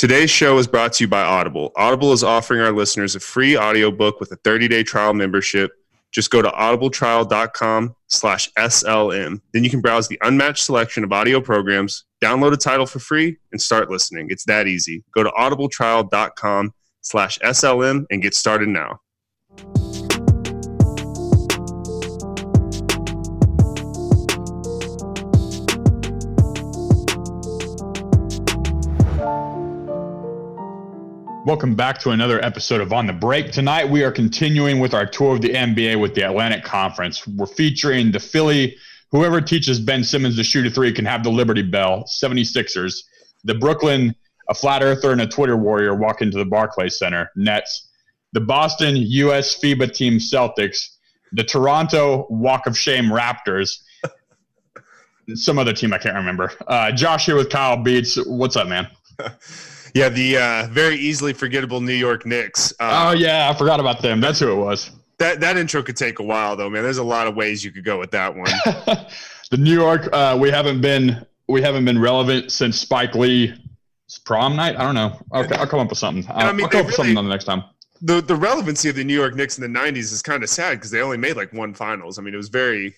Today's show is brought to you by Audible. Audible is offering our listeners a free audiobook with a 30-day trial membership. Just go to audibletrial.com slash SLM. Then you can browse the unmatched selection of audio programs, download a title for free, and start listening. It's that easy. Go to audibletrial.com slash SLM and get started now. Welcome back to another episode of On the Break. Tonight we are continuing with our tour of the NBA with the Atlantic Conference. We're featuring the Philly, whoever teaches Ben Simmons to shoot a three can have the Liberty Bell, 76ers. The Brooklyn, a flat earther and a Twitter warrior walk into the Barclays Center, Nets. The Boston US FIBA team Celtics. The Toronto Walk of Shame Raptors. Some other team I can't remember. Uh, Josh here with Kyle Beats. What's up, man? Yeah, the uh, very easily forgettable New York Knicks. Uh, oh yeah, I forgot about them. That's who it was. That that intro could take a while though, man. There's a lot of ways you could go with that one. the New York, uh, we haven't been we haven't been relevant since Spike Lee prom night. I don't know. Okay, I'll come up with something. I'll, I mean, I'll come up with something on the next time. The the relevancy of the New York Knicks in the '90s is kind of sad because they only made like one finals. I mean, it was very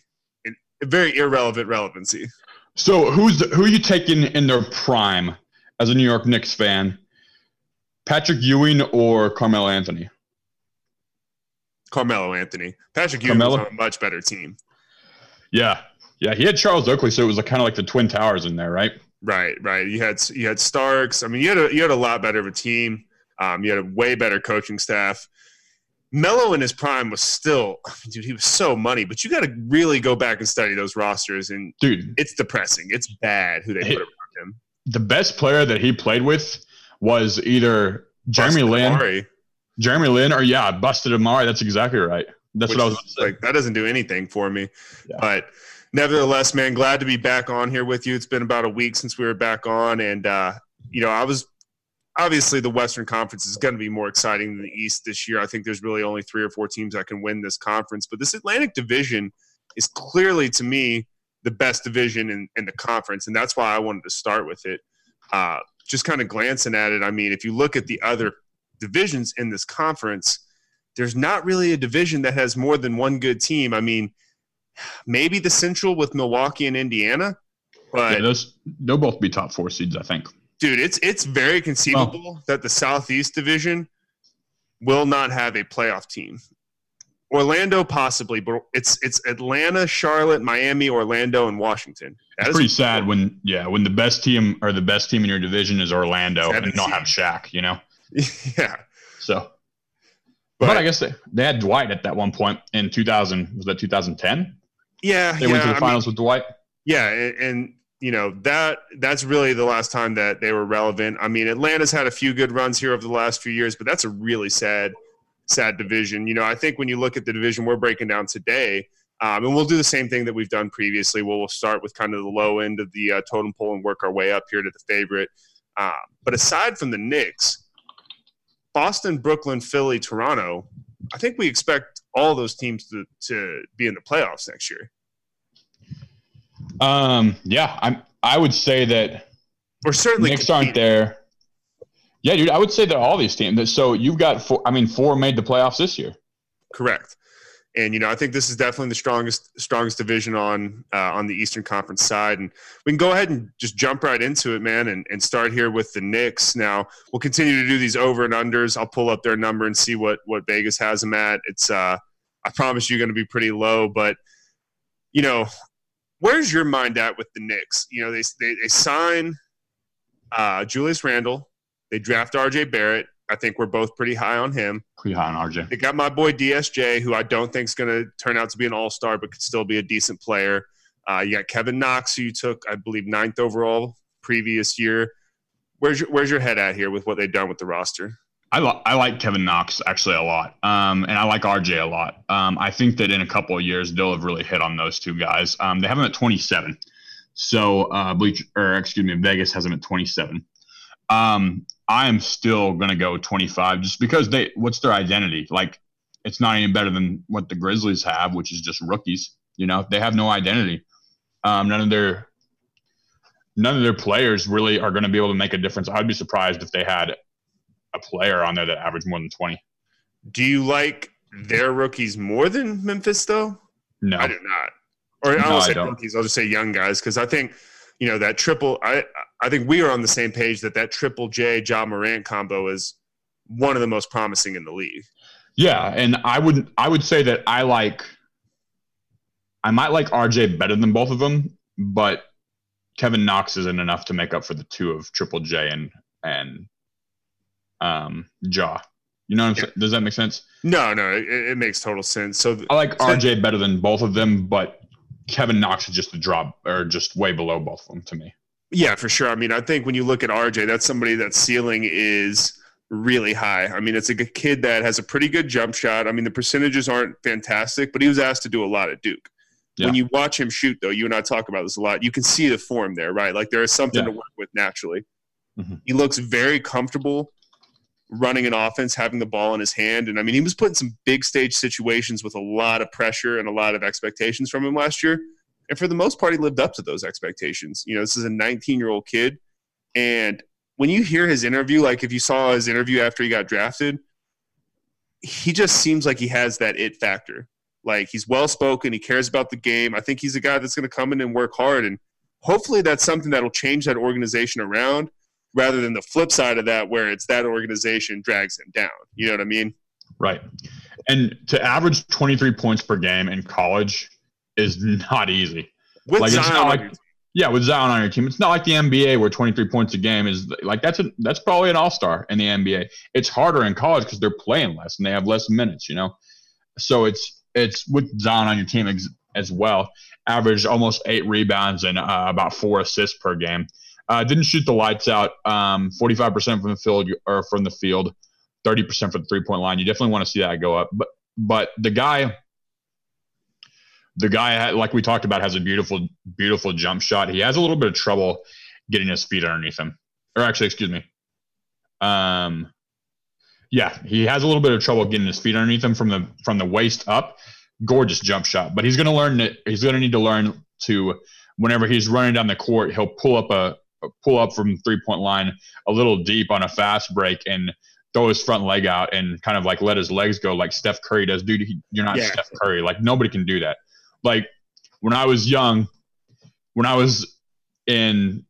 very irrelevant relevancy. So who's the, who are you taking in their prime? As a New York Knicks fan, Patrick Ewing or Carmelo Anthony? Carmelo Anthony. Patrick Ewing Carmelo? was on a much better team. Yeah, yeah, he had Charles Oakley, so it was kind of like the Twin Towers in there, right? Right, right. You had you had Starks. I mean, you had a you had a lot better of a team. Um, you had a way better coaching staff. Melo in his prime was still, dude, he was so money. But you got to really go back and study those rosters, and dude, it's depressing. It's bad who they put around the best player that he played with was either Jeremy Lin, Amar'e. Jeremy Lin, or yeah, busted Amar'e. That's exactly right. That's Which what I was like. That doesn't do anything for me. Yeah. But nevertheless, man, glad to be back on here with you. It's been about a week since we were back on, and uh, you know, I was obviously the Western Conference is going to be more exciting than the East this year. I think there's really only three or four teams that can win this conference, but this Atlantic Division is clearly to me the best division in, in the conference, and that's why I wanted to start with it. Uh, just kind of glancing at it, I mean, if you look at the other divisions in this conference, there's not really a division that has more than one good team. I mean, maybe the Central with Milwaukee and Indiana, but yeah, those they'll both be top four seeds, I think. Dude, it's it's very conceivable that the Southeast Division will not have a playoff team. Orlando possibly, but it's it's Atlanta, Charlotte, Miami, Orlando, and Washington. That it's pretty sad when yeah when the best team or the best team in your division is Orlando and don't have Shaq, you know. yeah. So, but, but, I guess they, they had Dwight at that one point in 2000. Was that 2010? Yeah, they yeah, went to the I finals mean, with Dwight. Yeah, and, and you know that that's really the last time that they were relevant. I mean, Atlanta's had a few good runs here over the last few years, but that's a really sad sad division. You know, I think when you look at the division we're breaking down today, um, and we'll do the same thing that we've done previously. We'll, we'll start with kind of the low end of the uh, totem pole and work our way up here to the favorite. Um, but aside from the Knicks, Boston, Brooklyn, Philly, Toronto, I think we expect all those teams to, to be in the playoffs next year. Um, yeah, I'm. I would say that. We're certainly Knicks aren't there. Yeah, dude, I would say that all these teams. So you've got four. I mean, four made the playoffs this year. Correct. And you know, I think this is definitely the strongest strongest division on uh, on the Eastern Conference side. And we can go ahead and just jump right into it, man, and, and start here with the Knicks. Now we'll continue to do these over and unders. I'll pull up their number and see what what Vegas has them at. It's uh, I promise you, going to be pretty low, but you know, where's your mind at with the Knicks? You know, they they, they sign uh, Julius Randle they draft RJ Barrett. I think we're both pretty high on him. Pretty high on RJ. They got my boy DSJ, who I don't think is going to turn out to be an all star, but could still be a decent player. Uh, you got Kevin Knox, who you took, I believe, ninth overall previous year. Where's your, where's your head at here with what they've done with the roster? I, lo- I like Kevin Knox actually a lot, um, and I like RJ a lot. Um, I think that in a couple of years they'll have really hit on those two guys. Um, they have them at 27, so uh, Bleach or excuse me, Vegas has them at 27. Um, I am still going to go 25 just because they, what's their identity? Like, it's not any better than what the Grizzlies have, which is just rookies. You know, they have no identity. Um, none of their, none of their players really are going to be able to make a difference. I'd be surprised if they had a player on there that averaged more than 20. Do you like their rookies more than Memphis, though? No, I do not. Or I don't say rookies. I'll just say young guys because I think you know that triple. I I think we are on the same page that that triple J Ja Morant combo is one of the most promising in the league. Yeah, and I would I would say that I like I might like RJ better than both of them, but Kevin Knox isn't enough to make up for the two of Triple J and and um Ja. You know, what I'm yeah. does that make sense? No, no, it, it makes total sense. So I like RJ better than both of them, but Kevin Knox is just a drop or just way below both of them to me. Yeah, for sure. I mean, I think when you look at RJ, that's somebody that ceiling is really high. I mean, it's a kid that has a pretty good jump shot. I mean, the percentages aren't fantastic, but he was asked to do a lot at Duke. Yeah. When you watch him shoot, though, you and I talk about this a lot. You can see the form there, right? Like there is something yeah. to work with naturally. Mm-hmm. He looks very comfortable running an offense, having the ball in his hand. And I mean, he was put in some big stage situations with a lot of pressure and a lot of expectations from him last year. And for the most part, he lived up to those expectations. You know, this is a 19 year old kid. And when you hear his interview, like if you saw his interview after he got drafted, he just seems like he has that it factor. Like he's well spoken, he cares about the game. I think he's a guy that's going to come in and work hard. And hopefully that's something that'll change that organization around rather than the flip side of that where it's that organization drags him down. You know what I mean? Right. And to average 23 points per game in college is not easy. With like, Zion like, yeah, with Zion on your team, it's not like the NBA where 23 points a game is like that's a that's probably an all star in the NBA. It's harder in college because they're playing less and they have less minutes, you know. So it's it's with Zion on your team as, as well. Averaged almost eight rebounds and uh, about four assists per game. Uh, didn't shoot the lights out. Um, 45% from the field or from the field, 30% for the three point line. You definitely want to see that go up. But but the guy, the guy like we talked about has a beautiful beautiful jump shot. He has a little bit of trouble getting his feet underneath him. Or actually, excuse me. Um, yeah, he has a little bit of trouble getting his feet underneath him from the from the waist up. Gorgeous jump shot, but he's going to learn that he's going to need to learn to whenever he's running down the court, he'll pull up a pull up from three point line a little deep on a fast break and throw his front leg out and kind of like let his legs go like Steph Curry does. Dude, you're not yeah. Steph Curry. Like nobody can do that. Like when I was young, when I was in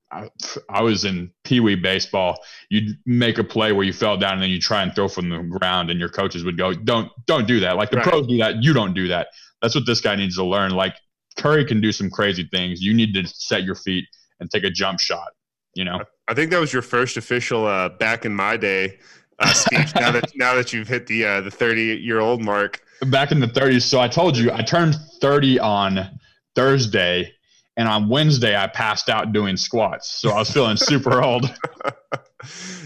I was in Pee Wee baseball. You'd make a play where you fell down and then you try and throw from the ground, and your coaches would go, "Don't, don't do that." Like the right. pros do that, you don't do that. That's what this guy needs to learn. Like Curry can do some crazy things. You need to set your feet and take a jump shot you know. I think that was your first official uh, back in my day uh, speech. now that now that you've hit the uh, the thirty year old mark. Back in the 30s. So I told you I turned 30 on Thursday, and on Wednesday I passed out doing squats. So I was feeling super old.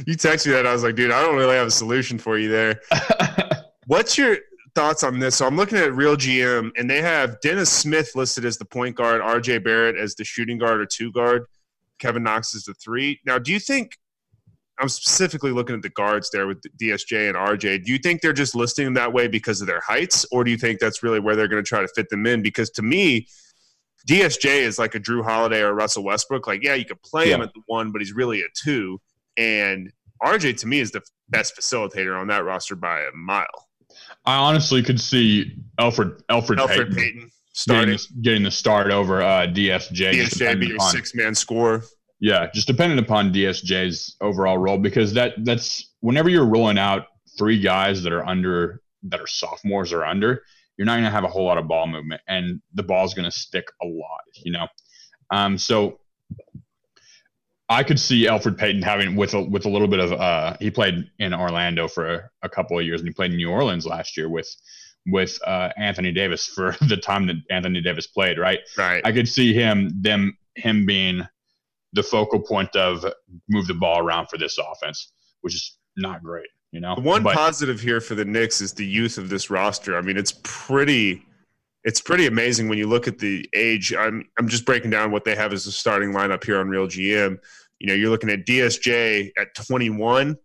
you texted me that I was like, dude, I don't really have a solution for you there. What's your thoughts on this? So I'm looking at Real GM, and they have Dennis Smith listed as the point guard, RJ Barrett as the shooting guard or two guard. Kevin Knox is the three. Now, do you think I'm specifically looking at the guards there with DSJ and RJ. Do you think they're just listing them that way because of their heights, or do you think that's really where they're going to try to fit them in? Because to me, DSJ is like a Jrue Holiday or Russell Westbrook. Like, yeah, you could play yeah. him at the one, but he's really a two. And RJ to me is the best facilitator on that roster by a mile. I honestly could see Alfred Alfred, Elfrid Payton. Payton starting getting the, getting the start over uh, DSJ. DSJ be your six man score. Yeah, just depending upon DSJ's overall role because that that's whenever you're rolling out three guys that are under that are sophomores or under, you're not going to have a whole lot of ball movement, and the ball's going to stick a lot. You know, um, so I could see Alfred Payton having with a, with a little bit of uh, he played in Orlando for a, a couple of years, and he played in New Orleans last year with with uh, Anthony Davis for the time that Anthony Davis played, right? Right. I could see him them him being the focal point of move the ball around for this offense, which is not great, you know. One but, positive here for the Knicks is the youth of this roster. I mean, it's pretty it's pretty amazing when you look at the age. I'm I'm just breaking down what they have as a starting lineup here on Real GM. You know, you're looking at DSJ at 21,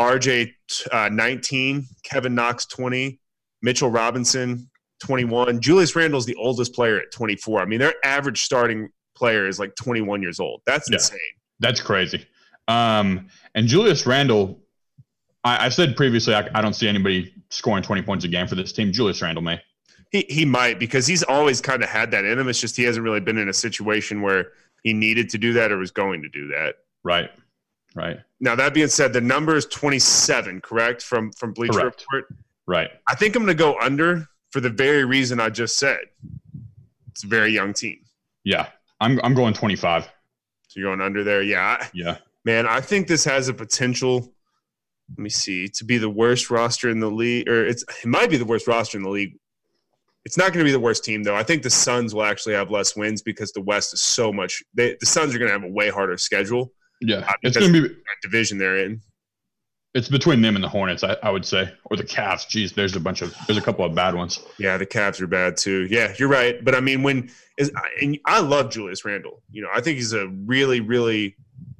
RJ uh, 19, Kevin Knox 20, Mitchell Robinson, 21. Julius Randle's the oldest player at 24. I mean, their average starting player is like 21 years old. That's yeah, insane. That's crazy. Um, and Julius Randle, I, have said previously, I, I, don't see anybody scoring 20 points a game for this team. Julius Randle may. He, he might because he's always kind of had that in him. It's just he hasn't really been in a situation where he needed to do that or was going to do that. Right. Right. Now that being said, the number is 27, correct? From from Bleacher correct. Report. Right. I think I'm going to go under for the very reason I just said. It's a very young team. Yeah. I'm I'm going 25. So you're going under there? Yeah. Yeah. Man, I think this has a potential let me see, to be the worst roster in the league or it's it might be the worst roster in the league it's not going to be the worst team, though. I think the Suns will actually have less wins because the West is so much. They, the Suns are going to have a way harder schedule. Yeah, uh, it's going to be division they're in. It's between them and the Hornets, I, I, would say, or the Cavs. Geez, there's a bunch of there's a couple of bad ones. Yeah, the Cavs are bad too. Yeah, you're right. But I mean, when is and I love Julius Randle. You know, I think he's a really, really,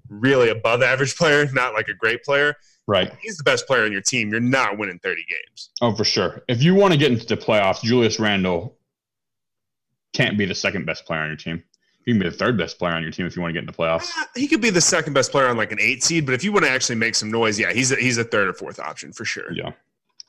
really above average player, not like a great player. Right. He's the best player on your team. You're not winning 30 games. Oh, for sure. If you want to get into the playoffs, Julius Randle can't be the second best player on your team. He can be the third best player on your team if you want to get into the playoffs. Uh, he could be the second best player on like an eight seed, but if you want to actually make some noise, yeah, he's a, he's a third or fourth option for sure. Yeah.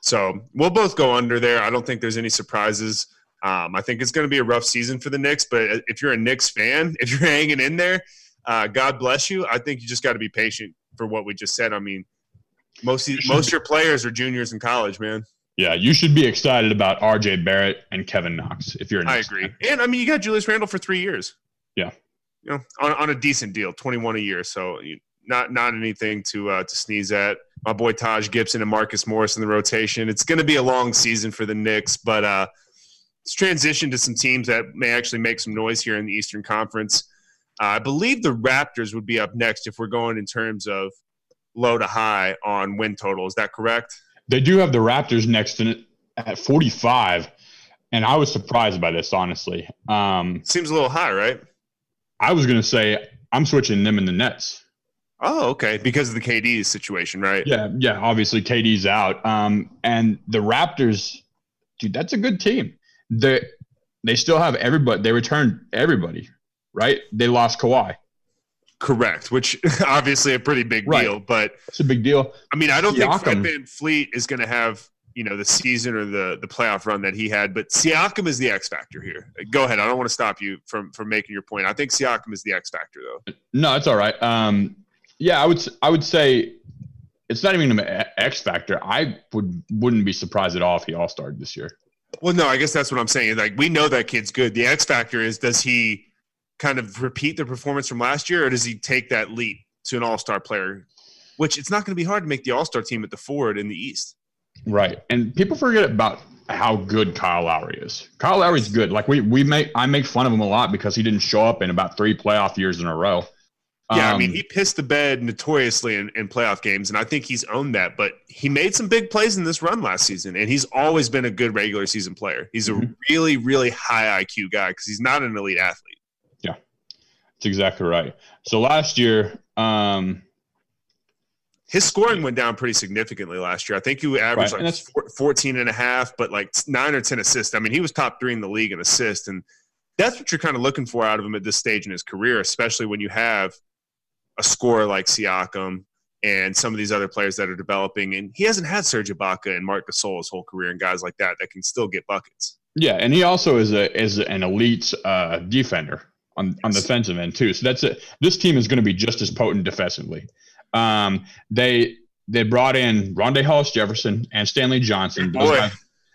So we'll both go under there. I don't think there's any surprises. Um, I think it's going to be a rough season for the Knicks, but if you're a Knicks fan, if you're hanging in there, uh, God bless you. I think you just got to be patient for what we just said. I mean, most most of your players are juniors in college, man. Yeah, you should be excited about RJ Barrett and Kevin Knox if you're. I agree, fan. and I mean you got Julius Randle for three years. Yeah, you know, on, on a decent deal, twenty one a year, so not not anything to uh, to sneeze at. My boy Taj Gibson and Marcus Morris in the rotation. It's going to be a long season for the Knicks, but uh, let's transition to some teams that may actually make some noise here in the Eastern Conference. Uh, I believe the Raptors would be up next if we're going in terms of low to high on win total. Is that correct? They do have the Raptors next in it at 45, and I was surprised by this, honestly. Um, Seems a little high, right? I was going to say I'm switching them in the Nets. Oh, okay. Because of the KD situation, right? Yeah, yeah. Obviously, KD's out, um, and the Raptors, dude, that's a good team. They they still have everybody. They returned everybody, right? They lost Kawhi. Correct, which obviously a pretty big right. deal, but it's a big deal. I mean, I don't Siakam. think Fred VanVleet is going to have you know the season or the the playoff run that he had, but Siakam is the X factor here. Go ahead. I don't want to stop you from from making your point. I think Siakam is the X factor though. No, it's all right. Um, yeah, I would I would say it's not even an X factor. I would wouldn't be surprised at all if he all started this year. Well, no, I guess that's what I'm saying. Like we know that kid's good. The X factor is does he kind of repeat the performance from last year, or does he take that leap to an All Star player? Which it's not going to be hard to make the All Star team at the forward in the East. Right, and people forget about how good Kyle Lowry is. Kyle Lowry's good. Like we we make I make fun of him a lot because he didn't show up in about three playoff years in a row. Yeah, um, I mean um, he pissed the bed notoriously in, in playoff games, and I think he's owned that. But he made some big plays in this run last season, and he's always been a good regular season player. He's a mm-hmm. really really high IQ guy because he's not an elite athlete. Yeah, that's exactly right. So last year, um, his scoring went down pretty significantly last year. I think he averaged right. like 14 and a half, but like nine or 10 assists. I mean, he was top three in the league in assists. And that's what you're kind of looking for out of him at this stage in his career, especially when you have a scorer like Siakam and some of these other players that are developing. And he hasn't had Serge Ibaka and Marc Gasol his whole career and guys like that that can still get buckets. Yeah, and he also is a is an elite uh, defender on on the defensive end too. So that's it. This team is going to be just as potent defensively. Um, they they brought in Rondae Hollis Jefferson and Stanley Johnson. Guys,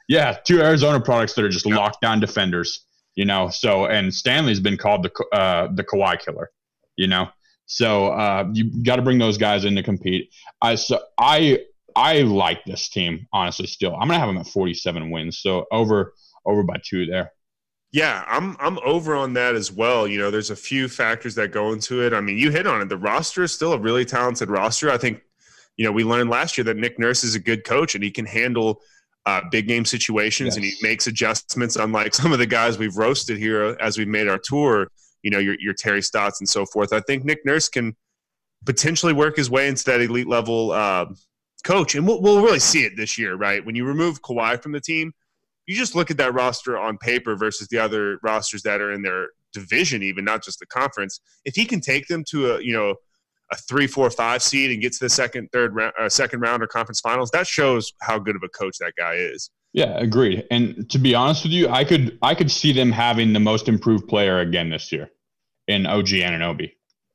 yeah, two Arizona products that are just yep. lockdown defenders. You know, so and Stanley's been called the uh, the Kawhi killer. You know, so uh, you got to bring those guys in to compete. I so I I like this team honestly. Still, I'm gonna have them at 47 wins, so over over by two there. Yeah, I'm I'm over on that as well. You know, there's a few factors that go into it. I mean, you hit on it. The roster is still a really talented roster. I think, you know, we learned last year that Nick Nurse is a good coach and he can handle uh, big game situations yes. and he makes adjustments. Unlike some of the guys we've roasted here as we've made our tour, you know, your your Terry Stotts and so forth. I think Nick Nurse can potentially work his way into that elite level uh, coach, and we'll, we'll really see it this year, right? When you remove Kawhi from the team you just look at that roster on paper versus the other rosters that are in their division, even not just the conference. If he can take them to a you know a three, four, five seed and get to the second, third round, uh, second round or conference finals, that shows how good of a coach that guy is. Yeah, agreed. And to be honest with you, I could I could see them having the most improved player again this year in OG Anunoby.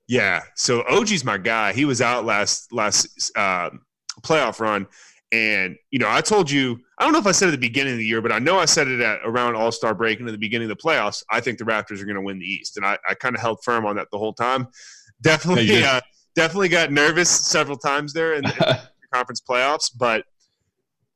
Yeah, so OG's my guy. He was out last last uh, playoff run, and you know I told you I don't know if I said at the beginning of the year, but I know I said it at around All Star break and at the beginning of the playoffs. I think the Raptors are going to win the East, and I, I kind of held firm on that the whole time. Definitely, uh, definitely got nervous several times there in, the conference playoffs, but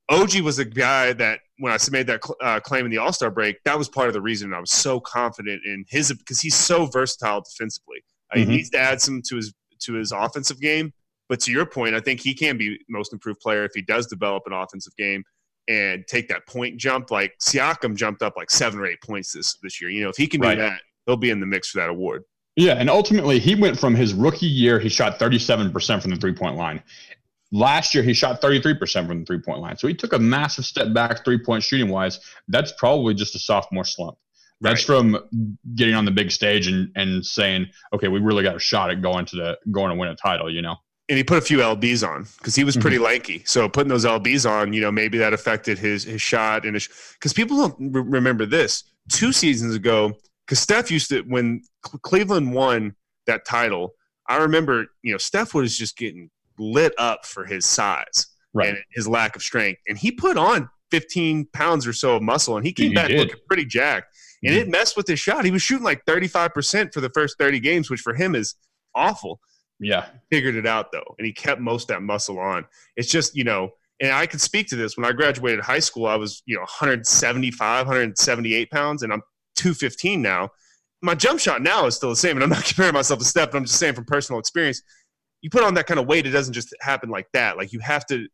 OG was a guy that when I made that uh, claim in the All Star break, that was part of the reason I was so confident in his because he's so versatile defensively. Uh, mm-hmm. He needs to add some to his to his offensive game, but to your point, I think he can be most improved player if he does develop an offensive game and take that point jump. Like Siakam jumped up like seven or eight points this this year. You know, if he can do right. that, he'll be in the mix for that award. Yeah, and ultimately he went from his rookie year, he shot 37% from the three point line. Last year, he shot 33% from the three point line. So he took a massive step back three point shooting wise. That's probably just a sophomore slump. That's right. from getting on the big stage and, and saying, okay, we really got a shot at going to the going to win a title, you know? And he put a few LBs on because he was mm-hmm. pretty mm-hmm. lanky. So putting those LBs on, you know, maybe that affected his his shot and his because people don't re- remember this. Two seasons ago, because Steph used to when Cleveland won that title. I remember, you know, Steph was just getting lit up for his size right. and his lack of strength, and he put on 15 pounds or so of muscle, and he came he back did. looking pretty jacked. And mm-hmm. it messed with his shot. He was shooting like 35% for the first 30 games, which for him is awful. Yeah. Figured it out though, and he kept most of that muscle on. It's just, you know, and I can speak to this. When I graduated high school, I was, you know, 175, 178 pounds, and I'm 215 now. My jump shot now is still the same, and I'm not comparing myself to Steph, but I'm just saying from personal experience, you put on that kind of weight, it doesn't just happen like that. Like you have to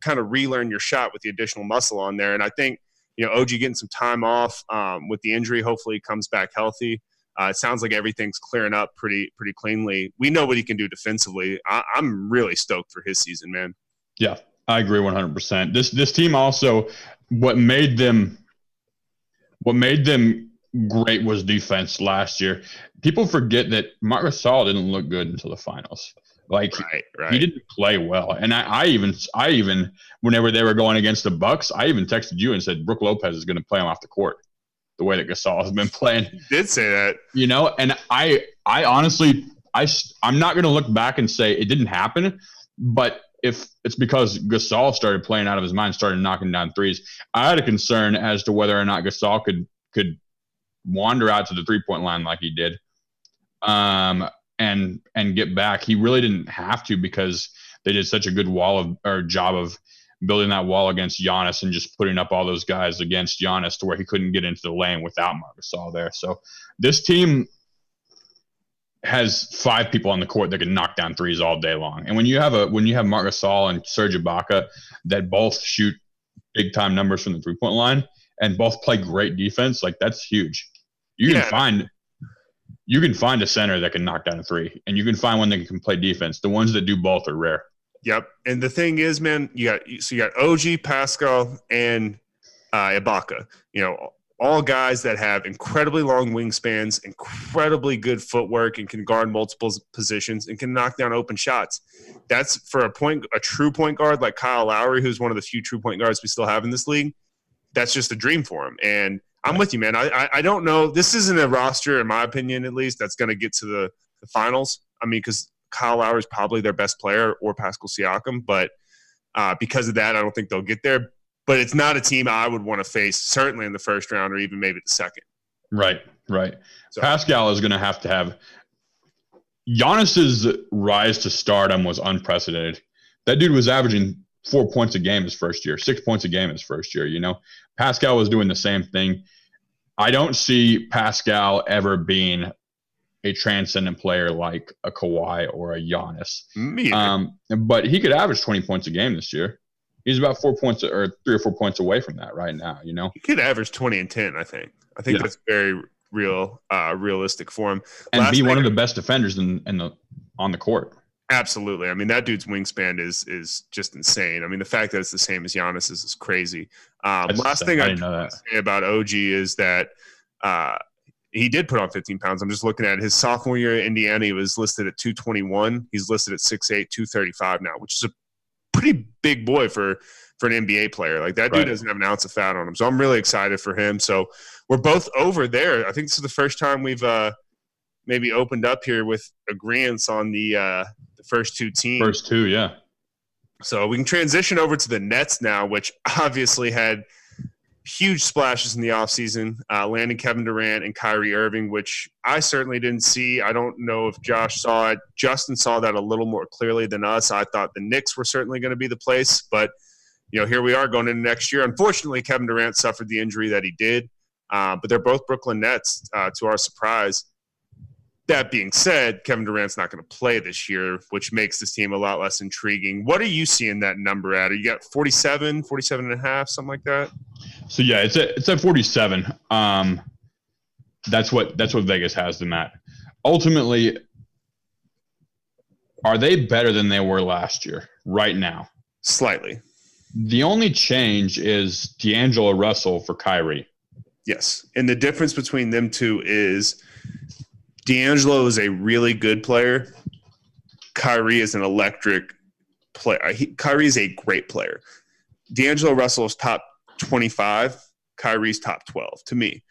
kind of relearn your shot with the additional muscle on there. And I think, you know, OG getting some time off um, with the injury, hopefully he comes back healthy. Uh, it sounds like everything's clearing up pretty pretty cleanly. We know what he can do defensively. I, I'm really stoked for his season, man. Yeah, I agree 100%. This this team also what made them what made them great was defense last year. People forget that Marc Gasol didn't look good until the finals. Like right, right. he didn't play well, and I, I, even I even whenever they were going against the Bucks, I even texted you and said Brook Lopez is going to play him off the court, the way that Gasol has been playing. Did say that, you know, and I I honestly I I'm not going to look back and say it didn't happen, but if it's because Gasol started playing out of his mind, started knocking down threes, I had a concern as to whether or not Gasol could could wander out to the three point line like he did, um, and and get back. He really didn't have to because they did such a good wall of or job of building that wall against Giannis and just putting up all those guys against Giannis to where he couldn't get into the lane without Marc Gasol there. So this team has five people on the court that can knock down threes all day long. And when you have a when you have Marc Gasol and Serge Ibaka that both shoot big time numbers from the three point line and both play great defense, like that's huge. You can yeah. find you can find a center that can knock down a three, and you can find one that can play defense. The ones that do both are rare. Yep. And the thing is, man, you got so you got OG, Pascal, and uh, Ibaka. You know, all guys that have incredibly long wingspans, incredibly good footwork, and can guard multiple positions and can knock down open shots. That's for a point, a true point guard like Kyle Lowry, who's one of the few true point guards we still have in this league. That's just a dream for him. And I'm with you, man. I, I, I don't know. This isn't a roster, in my opinion, at least, that's going to get to the, the finals. I mean, because Kyle Lowry is probably their best player or Pascal Siakam, but uh, because of that, I don't think they'll get there. But it's not a team I would want to face, certainly in the first round or even maybe the second. Right, right. So, Pascal is going to have to have Giannis's rise to stardom was unprecedented. That dude was averaging four points a game his first year, six points a game his first year. You know, Pascal was doing the same thing. I don't see Pascal ever being a transcendent player like a Kawhi or a Giannis. Me um, but he could average 20 points a game this year. He's about four points or three or four points away from that right now, you know? He could average 20 and 10, I think. I think yeah. that's very real, uh, realistic for him. And Last be one of the best defenders in, in the on the court. Absolutely. I mean, that dude's wingspan is is just insane. I mean, the fact that it's the same as Giannis is, is crazy. Um, last thing I, I say about OG is that uh, he did put on 15 pounds. I'm just looking at his sophomore year in Indiana. He was listed at 221. He's listed at 6'8", 235 now, which is a pretty big boy for for an NBA player. Like that dude right. doesn't have an ounce of fat on him. So I'm really excited for him. So we're both over there. I think this is the first time we've uh, maybe opened up here with agreements on the uh, the first two teams. First two, yeah. So we can transition over to the Nets now, which obviously had huge splashes in the offseason, uh, landing Kevin Durant and Kyrie Irving, which I certainly didn't see. I don't know if Josh saw it. Justin saw that a little more clearly than us. I thought the Knicks were certainly going to be the place, but you know, here we are going into next year. Unfortunately, Kevin Durant suffered the injury that he did, uh, but they're both Brooklyn Nets uh, to our surprise. That being said, Kevin Durant's not going to play this year, which makes this team a lot less intriguing. What are you seeing that number at? Are you got 47, 47 and a half, something like that? So yeah, it's at it's at 47. Um, that's what that's what Vegas has them at. Ultimately, are they better than they were last year right now? Slightly. The only change is D'Angelo Russell for Kyrie. Yes. And the difference between them two is D'Angelo is a really good player. Kyrie is an electric player. He, Kyrie is a great player. D'Angelo Russell is top 25. Kyrie's top 12 to me.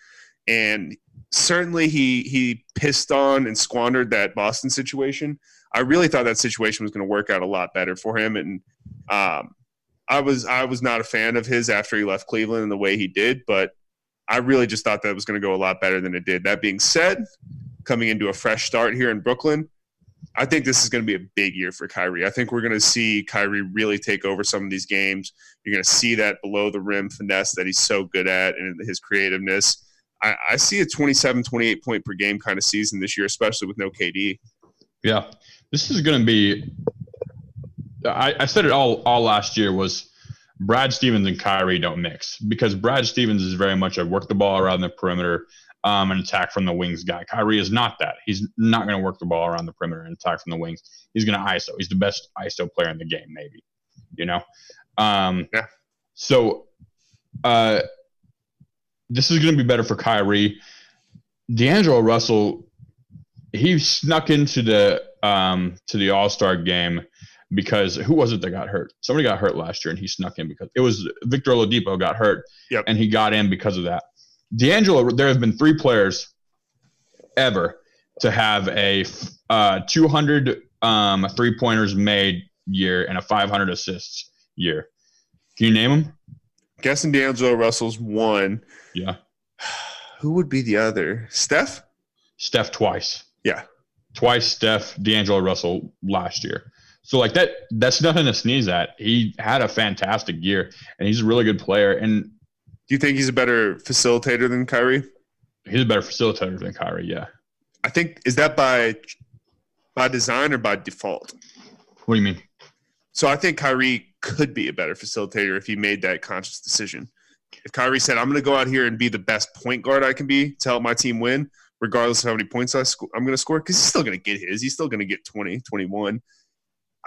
And certainly he he pissed on and squandered that Boston situation. I really thought that situation was going to work out a lot better for him. And um, I was I was not a fan of his after he left Cleveland and the way he did, but I really just thought that was going to go a lot better than it did. That being said, coming into a fresh start here in Brooklyn. I think this is going to be a big year for Kyrie. I think we're going to see Kyrie really take over some of these games. You're going to see that below the rim finesse that he's so good at and his creativeness. I, I see a 27, 28 point per game kind of season this year, especially with no KD. Yeah. This is going to be, I, I said it all, all last year was Brad Stevens and Kyrie don't mix because Brad Stevens is very much a work the ball around the perimeter, um, and attack from the wings guy. Kyrie is not that. He's not going to work the ball around the perimeter and attack from the wings. He's going to ISO. He's the best ISO player in the game, maybe. You know. Um, yeah. So, uh, this is going to be better for Kyrie. D'Angelo Russell, he snuck into the um, to the All Star game because who was it that got hurt? Somebody got hurt last year, and he snuck in because it was Victor Oladipo got hurt, yep. and he got in because of that. D'Angelo, there have been three players ever to have a uh, 200 um, three pointers made year and a 500 assists year. Can you name them? Guessing D'Angelo Russell's one. Yeah. Who would be the other? Steph? Steph twice. Yeah. Twice Steph, D'Angelo Russell last year. So like that that's nothing to sneeze at. He had a fantastic year and he's a really good player. And do you think he's a better facilitator than Kyrie? He's a better facilitator than Kyrie, yeah. I think is that by by design or by default? What do you mean? So I think Kyrie could be a better facilitator if he made that conscious decision. If Kyrie said, "I'm going to go out here and be the best point guard I can be to help my team win, regardless of how many points I sc- I'm going to score," because he's still going to get his. He's still going to get 20, 21.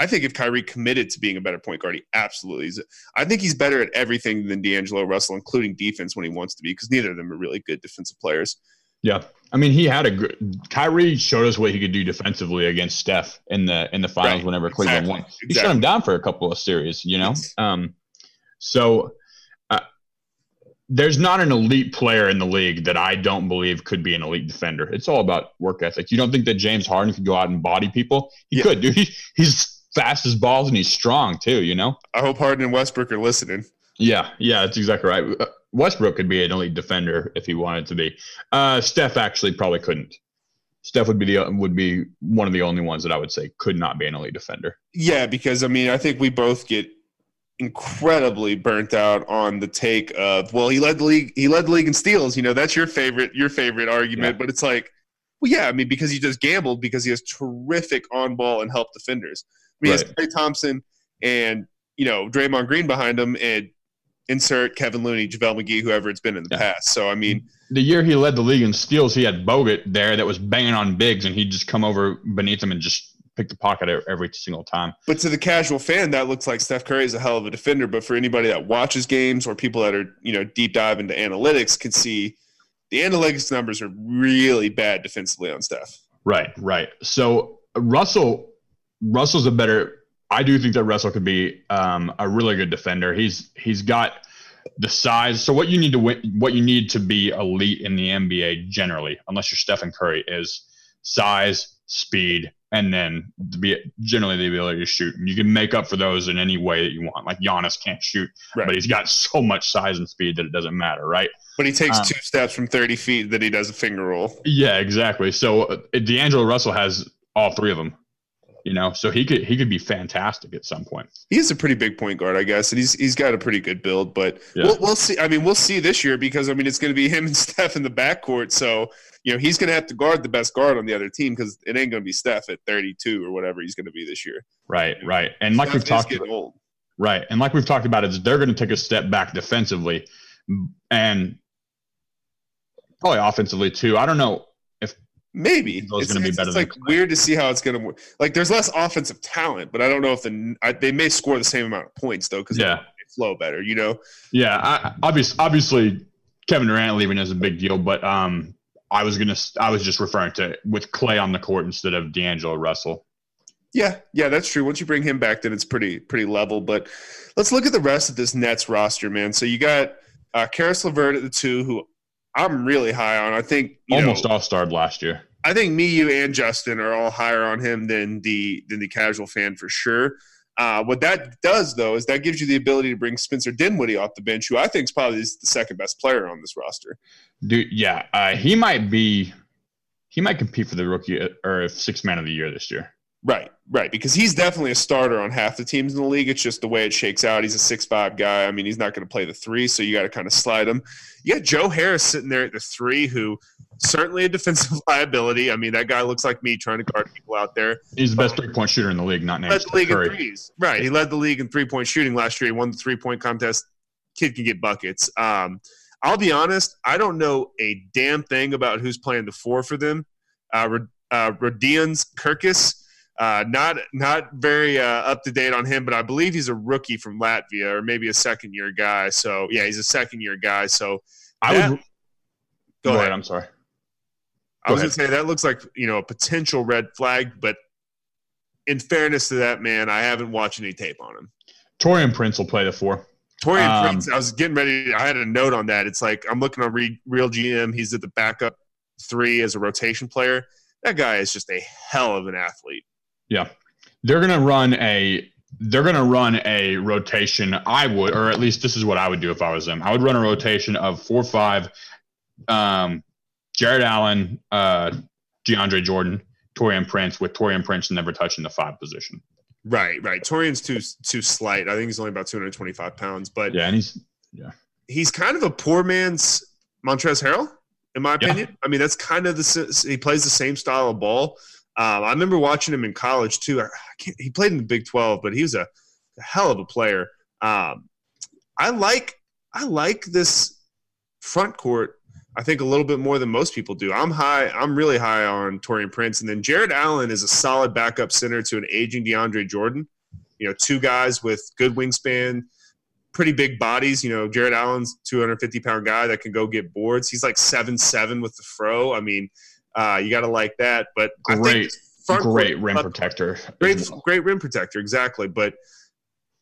I think if Kyrie committed to being a better point guard, he absolutely is. I think he's better at everything than D'Angelo Russell, including defense when he wants to be, because neither of them are really good defensive players. Yeah, I mean, he had a good. Kyrie showed us what he could do defensively against Steph in the in the finals right. whenever Cleveland exactly. won. He exactly. shut him down for a couple of series, you know. Um, so uh, there's not an elite player in the league that I don't believe could be an elite defender. It's all about work ethic. You don't think that James Harden could go out and body people? He yeah. could, dude. He, he's fast as balls and he's strong too. You know. I hope Harden and Westbrook are listening. Yeah, yeah, that's exactly right. Uh, Westbrook could be an elite defender if he wanted to be. Uh, Steph actually probably couldn't. Steph would be the would be one of the only ones that I would say could not be an elite defender. Yeah, because I mean, I think we both get incredibly burnt out on the take of well, he led the league. He led the league in steals. You know, that's your favorite your favorite argument. Yeah. But it's like, well, yeah, I mean, because he just gambled because he has terrific on ball and help defenders. Mean, right. he has Klay Thompson and you know Draymond Green behind him, and insert Kevin Looney, JaVale McGee, whoever it's been in the yeah. past. So I mean, the year he led the league in steals, he had Bogut there that was banging on bigs, and he'd just come over beneath him and just pick the pocket every single time. But to the casual fan, that looks like Steph Curry is a hell of a defender. But for anybody that watches games or people that are you know deep dive into analytics, can see the analytics numbers are really bad defensively on Steph. Right, right. So Russell, Russell's a better. I do think that Russell could be um, a really good defender. He's he's got the size. So what you need to win, what you need to be elite in the NBA generally, unless you're Stephen Curry, is size, speed, and then to be generally the ability to shoot. And you can make up for those in any way that you want. Like Giannis can't shoot, right. but he's got so much size and speed that it doesn't matter, right? But he takes um, two steps from 30 feet that he does a finger roll. Yeah, exactly. So uh, D'Angelo Russell has all three of them. You know, so he could he could be fantastic at some point. He's a pretty big point guard, I guess, and he's he's got a pretty good build. But yeah. we'll, we'll see. I mean, we'll see this year because I mean it's going to be him and Steph in the backcourt. So you know he's going to have to guard the best guard on the other team because it ain't going to be Steph at 32 or whatever he's going to be this year. Right, right, and like we've talked about, old. right, and like we've talked about, is they're going to take a step back defensively, and probably offensively too. I don't know maybe it's, going to be better. It's like weird to see how it's going to work. Like there's less offensive talent, but I don't know if the I, they may score the same amount of points though because yeah. flow better. You know. Yeah, I, obviously, obviously Kevin Durant leaving is a big deal, but um, I was gonna I was just referring to with Klay on the court instead of D'Angelo Russell. Yeah, yeah, that's true. Once you bring him back, then it's pretty pretty level. But let's look at the rest of this Nets roster, man. So you got uh, Caris LeVert at the two, who I'm really high on. I think almost all starred last year. I think me, you, and Justin are all higher on him than the than the casual fan for sure. Uh, what that does, though, is that gives you the ability to bring Spencer Dinwiddie off the bench, who I think is probably the second best player on this roster. Dude, yeah, uh, he might be, he might compete for the rookie uh, or six man of the year this year. Right, right, because he's definitely a starter on half the teams in the league. It's just the way it shakes out. He's a six-five guy. I mean, he's not going to play the three, so you got to kind of slide him. You got Joe Harris sitting there at the three, who certainly a defensive liability. I mean, that guy looks like me trying to guard people out there. He's the best three point shooter in the league, not named led the league Curry. in threes. Right. He led the league in three point shooting last year. He won the three point contest. Kid can get buckets. Um, I'll be honest, I don't know a damn thing about who's playing the four for them. Uh, uh, Rodions Kurucs. Uh, not not very uh, up to date on him, but I believe he's a rookie from Latvia or maybe a second year guy. So yeah, he's a second year guy. So I would go, go ahead. ahead. I'm sorry. I was going to say that looks like you know a potential red flag, but in fairness to that man, I haven't watched any tape on him. Taurean Prince will play the four. Taurean um, Prince, I was getting ready. I had a note on that. It's like I'm looking on Real GM. He's at the backup three as a rotation player. That guy is just a hell of an athlete. Yeah, they're gonna run a they're going to run a rotation. I would, or at least this is what I would do if I was them. I would run a rotation of four, five, um, Jarrett Allen, uh, DeAndre Jordan, Taurean Prince, with Taurean Prince never touching the five position. Right, right. Taurean's too too slight. I think he's only about 225 pounds, but yeah, and he's yeah, he's kind of a poor man's Montrezl Harrell, in my opinion. Yeah. I mean, that's kind of the he plays the same style of ball. Um, I remember watching him in college too. he played in the Big 12, but he was a, a hell of a player. Um, I like I like this front court I think a little bit more than most people do. I'm high. I'm really high on Taurean Prince, and then Jarrett Allen is a solid backup center to an aging DeAndre Jordan. You know, two guys with good wingspan, pretty big bodies. You know, Jarrett Allen's 250 pound guy that can go get boards. He's like seven seven with the fro. I mean, uh, you got to like that. But great, great rim protector. Great, well. great rim protector. Exactly. But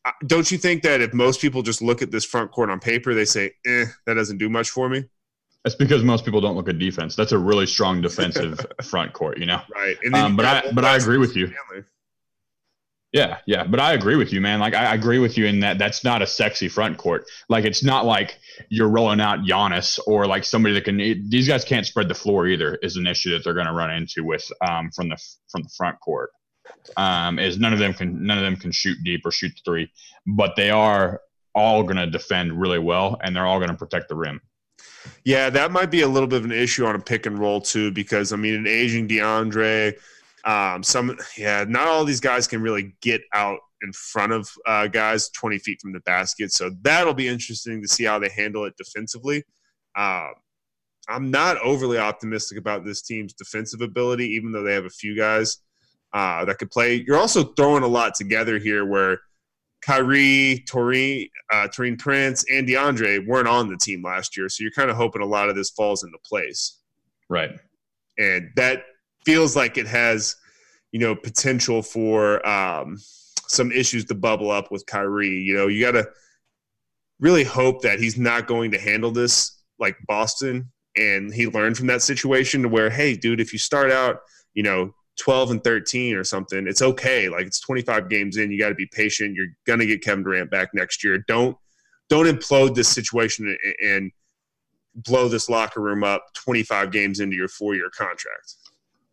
uh, don't you think that if most people just look at this front court on paper, they say, "eh, that doesn't do much for me." That's because most people don't look at defense. That's a really strong defensive front court, you know. Right. Um, but I but I agree with you. Yeah, yeah, but I agree with you, man. Like I agree with you in that that's not a sexy front court. Like it's not like you're rolling out Giannis or like somebody that can. These guys can't spread the floor either. Is an issue that they're going to run into with um, from the from the front court. Um, is none of them can none of them can shoot deep or shoot three, but they are all going to defend really well and they're all going to protect the rim. Yeah, that might be a little bit of an issue on a pick and roll too, because I mean, an aging DeAndre, um, some yeah, not all these guys can really get out in front of uh, guys 20 feet from the basket. So that'll be interesting to see how they handle it defensively. Um, I'm not overly optimistic about this team's defensive ability, even though they have a few guys uh, that could play. You're also throwing a lot together here where Kyrie, Taurean, uh, Prince, and DeAndre weren't on the team last year, so you're kind of hoping a lot of this falls into place. Right. And that feels like it has, you know, potential for um, some issues to bubble up with Kyrie. You know, you got to really hope that he's not going to handle this like Boston and he learned from that situation to where, hey, dude, if you start out, you know, 12 and 13 or something, it's okay. Like it's 25 games in, you got to be patient. You're going to get Kevin Durant back next year. Don't don't implode this situation and blow this locker room up 25 games into your four-year contract.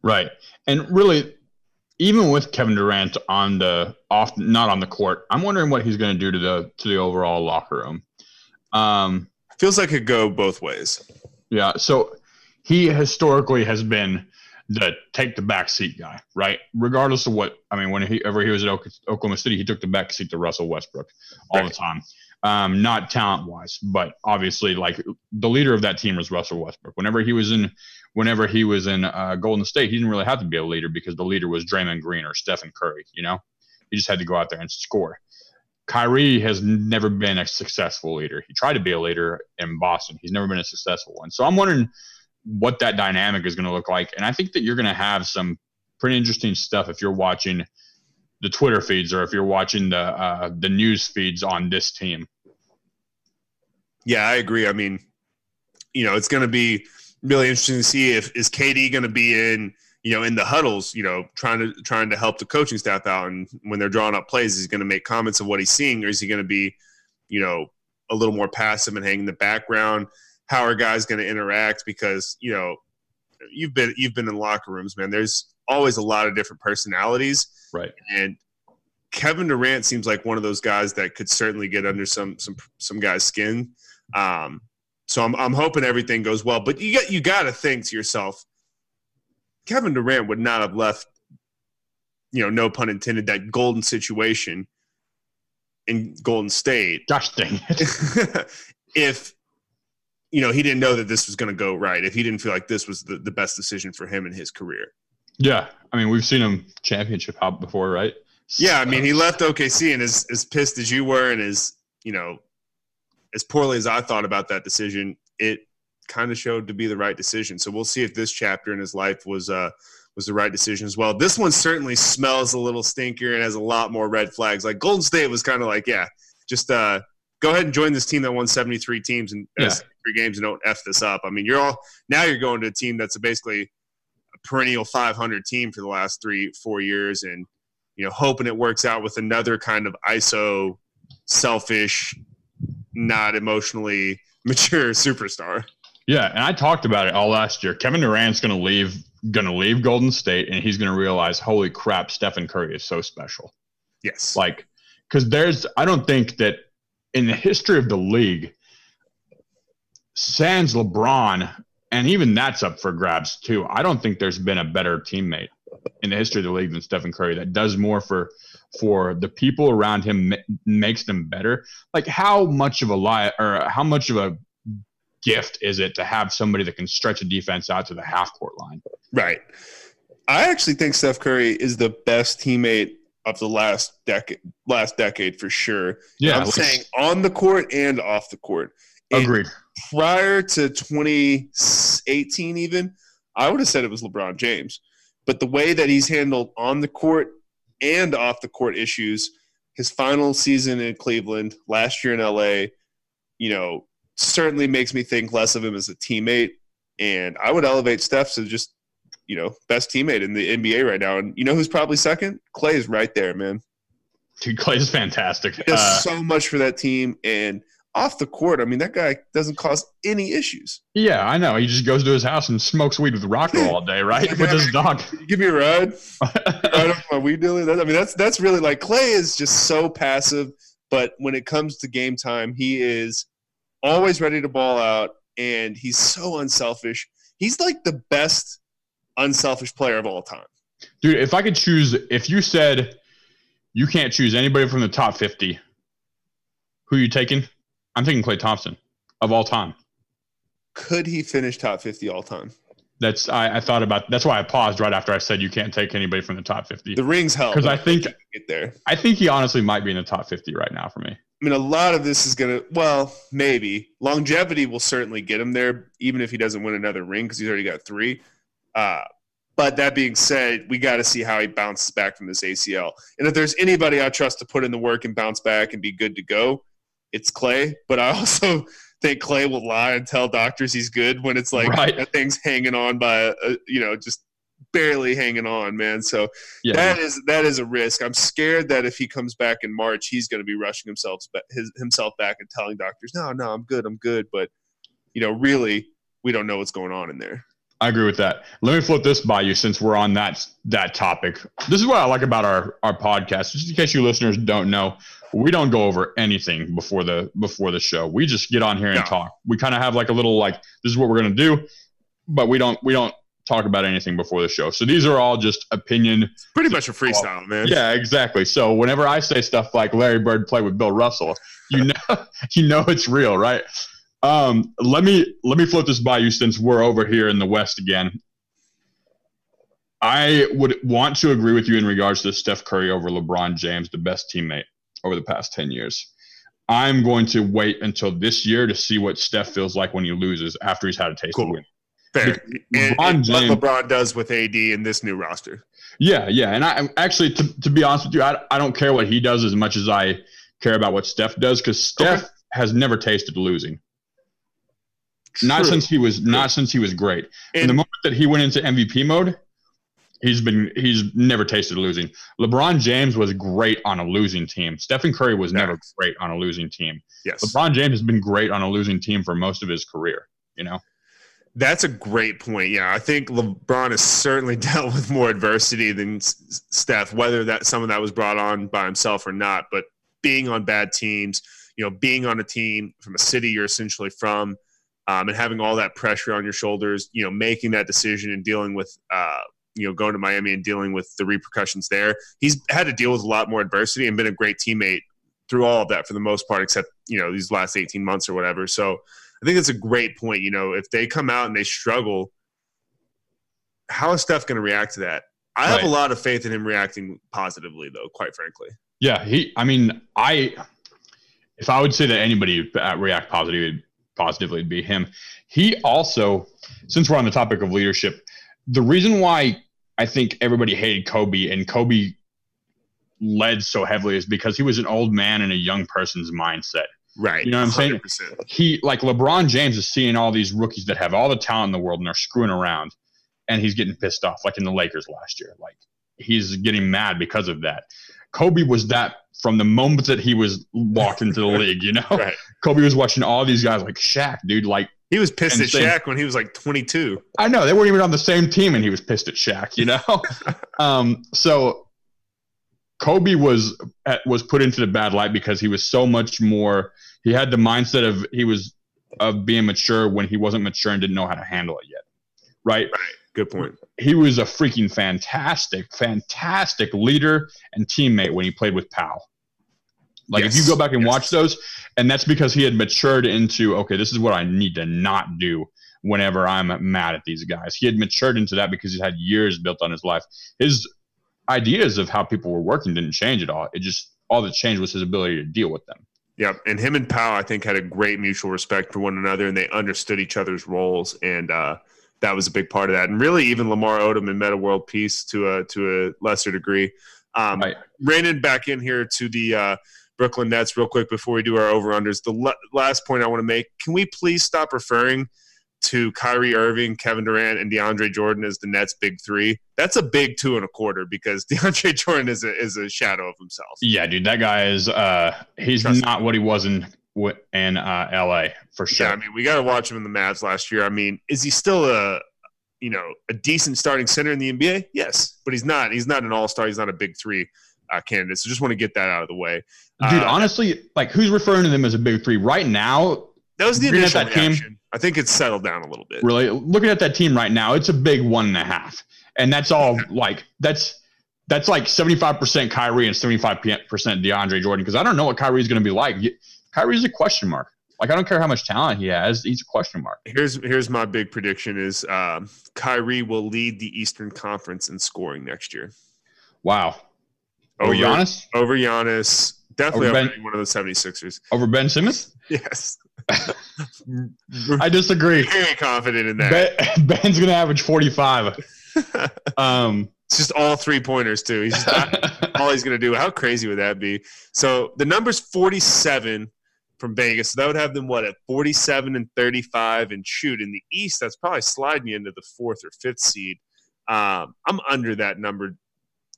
Right. And really even with Kevin Durant on the off not on the court, I'm wondering what he's going to do to the to the overall locker room. Um feels like it could go both ways. Yeah. So he historically has been the take the back seat guy, right? Regardless of what I mean, whenever he ever he was at Oklahoma City, he took the back seat to Russell Westbrook all right. the time. Um, not talent wise, but obviously, like the leader of that team was Russell Westbrook. Whenever he was in, whenever he was in uh, Golden State, he didn't really have to be a leader because the leader was Draymond Green or Stephen Curry. You know, he just had to go out there and score. Kyrie has never been a successful leader. He tried to be a leader in Boston. He's never been a successful one. So I'm wondering what that dynamic is going to look like. And I think that you're going to have some pretty interesting stuff if you're watching the Twitter feeds or if you're watching the uh, the news feeds on this team. Yeah, I agree. I mean, you know, it's going to be really interesting to see if is KD going to be in you know in the huddles, you know, trying to trying to help the coaching staff out, and when they're drawing up plays, is he going to make comments of what he's seeing, or is he going to be, you know, a little more passive and hang in the background? how are guys going to interact? Because you know you've been you've been in locker rooms man. There's always a lot of different personalities. Right. And Kevin Durant seems like one of those guys that could certainly get under some some some guys skin. Um, so I'm I'm hoping everything goes well but you got you got to think to yourself Kevin Durant would not have left you know no pun intended that golden situation in Golden State gosh dang it if you know, he didn't know that this was going to go right if he didn't feel like this was the, the best decision for him in his career. Yeah. I mean, we've seen him championship hop before, right? Yeah. I mean, he left OKC and as, as pissed as you were and as, you know, as poorly as I thought about that decision, it kind of showed to be the right decision. So we'll see if this chapter in his life was, uh, was the right decision as well. This one certainly smells a little stinker and has a lot more red flags. Like Golden State was kind of like, yeah, just uh, go ahead and join this team that won 73 teams and yeah. three games and don't f this up. I mean, you're all now you're going to a team that's a basically a perennial 500 team for the last three four years, and you know hoping it works out with another kind of ISO selfish, not emotionally mature superstar. Yeah, and I talked about it all last year. Kevin Durant's going to leave going to leave Golden State and he's going to realize, holy crap, Stephen Curry is so special. Yes. Like, because there's, I don't think that in the history of the league, sans LeBron, and even that's up for grabs too. I don't think there's been a better teammate in the history of the league than Stephen Curry that does more for for the people around him makes them better. Like how much of a lie or how much of a gift is it to have somebody that can stretch a defense out to the half court line? Right. I actually think Steph Curry is the best teammate of the last decade last decade for sure. Yeah, I'm saying on the court and off the court. And Agreed. Prior to 2018, even I would have said it was LeBron James, but the way that he's handled on the court and off the court issues, his final season in Cleveland, last year in LA, you know, certainly makes me think less of him as a teammate. And I would elevate Steph to just you know, best teammate in the NBA right now. And you know who's probably second? Klay is right there, man. Dude, Klay is fantastic. He does uh, so much for that team. And off the court, I mean, that guy doesn't cause any issues. Yeah, I know. He just goes to his house and smokes weed with Rocco all day, right? with his dog. Give me a ride. ride off my weed dealer. I mean, that's that's really like Klay is just so passive, but when it comes to game time, he is always ready to ball out, and he's so unselfish. He's like the best unselfish player of all time. Dude, if I could choose, if you said you can't choose anybody from the top 50, who are you taking? I'm taking Klay Thompson of all time. Could he finish top 50 all time? That's I, I, thought about. That's why I paused right after I said you can't take anybody from the top fifty. The rings help because I think get there. I think he honestly might be in the top fifty right now for me. I mean, a lot of this is gonna. Well, maybe longevity will certainly get him there, even if he doesn't win another ring because he's already got three. Uh, but that being said, we got to see how he bounces back from this ACL. And if there's anybody I trust to put in the work and bounce back and be good to go, it's Klay, But I also think Klay will lie and tell doctors he's good when it's like right. that thing's hanging on by a, a, you know just barely hanging on, man. So yeah. that is that is a risk. I'm scared that if he comes back in March, he's going to be rushing himself his, himself back and telling doctors, "No, no, I'm good, I'm good." But you know, really, we don't know what's going on in there. I agree with that. Let me flip this by you since we're on that that topic. This is what I like about our our podcast. Just in case you listeners don't know, we don't go over anything before the before the show. We just get on here and talk. We kind of have like a little like this is what we're gonna do, but we don't we don't talk about anything before the show. So these are all just opinion. It's pretty much a freestyle, man. Yeah, exactly. So whenever I say stuff like Larry Bird played with Bill Russell, you know you know it's real, right? Um, let me let me float this by you since we're over here in the West again. I would want to agree with you in regards to Steph Curry over LeBron James, the best teammate over the past 10 years. I'm going to wait until this year to see what Steph feels like when he loses after he's had a taste cool. of win. Fair. And, and James, what LeBron does with AD in this new roster. Yeah, yeah. And I actually, to, to be honest with you, I, I don't care what he does as much as I care about what Steph does because Steph okay. has never tasted losing. True. Not since he was True. not since he was great. And the moment that he went into MVP mode, he's been he's never tasted losing. LeBron James was great on a losing team. Stephen Curry was never great on a losing team. Yes. LeBron James has been great on a losing team for most of his career, you know. That's a great point. Yeah, I think LeBron has certainly dealt with more adversity than Steph, whether that some of that was brought on by himself or not. But being on bad teams, you know, being on a team from a city you're essentially from, um, and having all that pressure on your shoulders, you know, making that decision and dealing with, uh, you know, going to Miami and dealing with the repercussions there. He's had to deal with a lot more adversity and been a great teammate through all of that for the most part, except you know these last 18 months or whatever. So I think it's a great point. You know, if they come out and they struggle, how is Steph going to react to that? I have a lot of faith in him reacting positively, though. Quite frankly. Yeah, he. I mean, I. If I would say that anybody react positively, positively would be him. He also, since we're on the topic of leadership, the reason why I think everybody hated Kobe and Kobe led so heavily is because he was an old man in a young person's mindset. Right. You know what I'm 100%. saying? He like LeBron James is seeing all these rookies that have all the talent in the world and are screwing around and he's getting pissed off like in the Lakers last year. Like he's getting mad because of that. Kobe was that from the moment that he was walked into the league, you know? Right. Kobe was watching all these guys like Shaq, dude, like he was pissed at Shaq when he was like 22. I know. They weren't even on the same team and he was pissed at Shaq, you know? um, so Kobe was was put into the bad light because he was so much more he had the mindset of he was of being mature when he wasn't mature and didn't know how to handle it yet. Right? Right. Good point. He was a freaking fantastic, fantastic leader and teammate when he played with Pau. Like yes. if you go back and yes. watch those, and that's because he had matured into okay, this is what I need to not do whenever I'm mad at these guys. He had matured into that because he had years built on his life. His ideas of how people were working didn't change at all. It just all that changed was his ability to deal with them. Yep, and him and Pau, I think, had a great mutual respect for one another, and they understood each other's roles, and uh, that was a big part of that. And really, even Lamar Odom and Metta World Peace to a to a lesser degree. Um, right. Reining back in here to the uh, Brooklyn Nets real quick before we do our over unders. The l- last point I want to make: Can we please stop referring to Kyrie Irving, Kevin Durant, and DeAndre Jordan as the Nets' big three. That's a big two and a quarter because DeAndre Jordan is a is a shadow of himself. Yeah, dude, that guy is uh he's Trust not me. what he was in in uh, LA for sure. Yeah, I mean, we got to watch him in the Mavs last year. I mean, is he still a you know a decent starting center in the NBA? Yes, but he's not. He's not an all star. He's not a big three. Uh, candidate. So just want to get that out of the way. Dude, uh, honestly, like who's referring to them as a big three right now? That was the initial reaction. Team, I think it's settled down a little bit. Really, looking at that team right now, it's a big one and a half, and that's all like that's that's like seventy five percent Kyrie and seventy five percent DeAndre Jordan because I don't know what Kyrie's going to be like. Kyrie's a question mark. Like I don't care how much talent he has, he's a question mark. Here's here's my big prediction: is um, Kyrie will lead the Eastern Conference in scoring next year. Wow. Over, over Giannis? Over Giannis. Definitely over, ben, one of the 76ers. Over Ben Simmons? Yes. I disagree. Very confident in that. Ben, Ben's going to average 45. um, it's just all three pointers too. He's not, all he's going to do. How crazy would that be? So the number's 47 from Vegas. So that would have them what at 47 and 35 and shoot in the East. That's probably sliding you into the fourth or fifth seed. Um, I'm under that number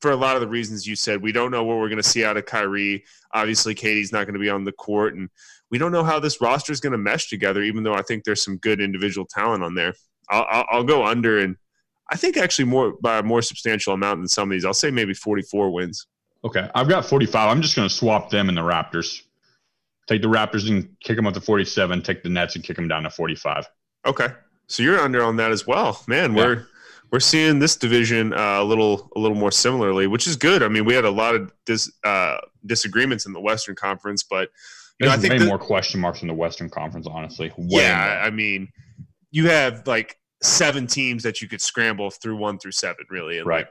for a lot of the reasons you said. We don't know what we're going to see out of Kyrie. Obviously, KD's not going to be on the court, and we don't know how this roster is going to mesh together. Even though I think there's some good individual talent on there, I'll, I'll, I'll go under and I think actually more by a more substantial amount than some of these. I'll say maybe 44 wins. Okay, I've got 45. I'm just going to swap them and the Raptors. Take the Raptors and kick them up to 47. Take the Nets and kick them down to 45. Okay, so you're under on that as well, man. Yeah. We're we're seeing this division uh, a little a little more similarly, which is good. I mean, we had a lot of dis, uh, disagreements in the Western Conference, but you know, I think the, more question marks in the Western Conference, honestly. Way yeah, more. I mean, you have like seven teams that you could scramble through one through seven, really. And right. Like,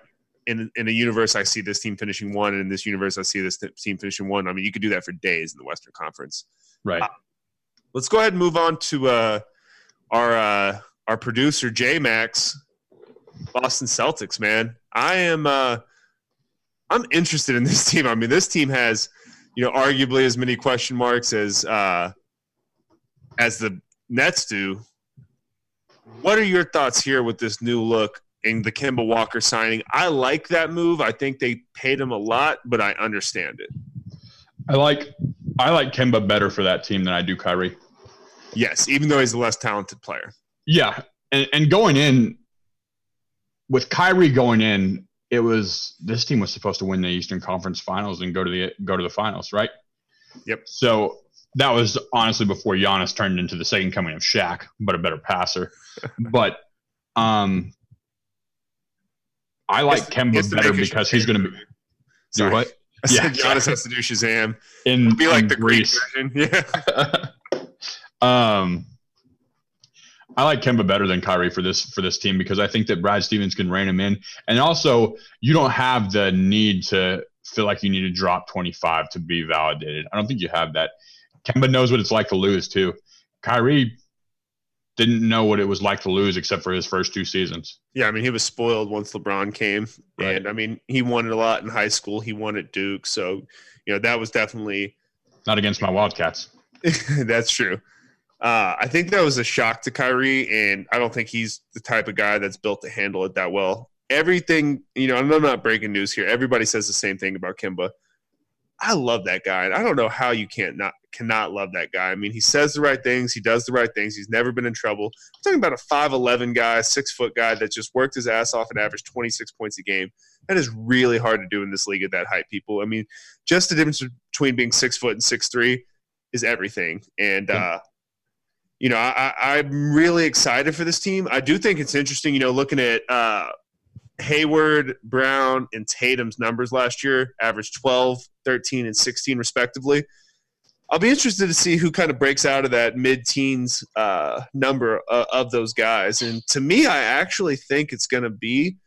in in a universe, I see this team finishing one, and in this universe, I see this team finishing one. I mean, you could do that for days in the Western Conference. Right. Uh, let's go ahead and move on to uh, our uh, our producer J-Mac's, Boston Celtics. Man, I am uh, I'm interested in this team. I mean, this team has you know arguably as many question marks as uh, as the Nets do what are your thoughts here with this new look in the Kemba Walker signing? I like that move. I think they paid him a lot, but I understand it. I like I like Kemba better for that team than I do Kyrie. Yes, even though he's a less talented player. Yeah, and, and going in with Kyrie going in, it was this team was supposed to win the Eastern Conference Finals and go to the go to the finals, right? Yep. So that was honestly before Giannis turned into the second coming of Shaq, but a better passer. but um, I like Kemba better because he's going to be. Do what? I yeah, Giannis has to do Shazam. In be like the Greece version. Yeah. um, I like Kemba better than Kyrie for this for this team because I think that Brad Stevens can rein him in, and also you don't have the need to feel like you need to drop 25 to be validated. I don't think you have that. Kemba knows what it's like to lose too. Kyrie didn't know what it was like to lose except for his first two seasons. Yeah, I mean he was spoiled once LeBron came, right. and I mean he won it a lot in high school. He won at Duke, so you know that was definitely not against my Wildcats. that's true. Uh, I think that was a shock to Kyrie, and I don't think he's the type of guy that's built to handle it that well. Everything, you know, I'm not breaking news here. Everybody says the same thing about Kemba. I love that guy. And I don't know how you can't not cannot love that guy. I mean, he says the right things, he does the right things. He's never been in trouble. I'm talking about a five eleven guy, six foot guy that just worked his ass off and averaged twenty six points a game. That is really hard to do in this league at that height, people. I mean, just the difference between being six foot and six three is everything. And uh, you know, I, I'm really excited for this team. I do think it's interesting. You know, looking at uh, Hayward, Brown, and Tatum's numbers last year averaged 12, 13, and 16, respectively. I'll be interested to see who kind of breaks out of that mid-teens uh, number uh, of those guys. And to me, I actually think it's going to be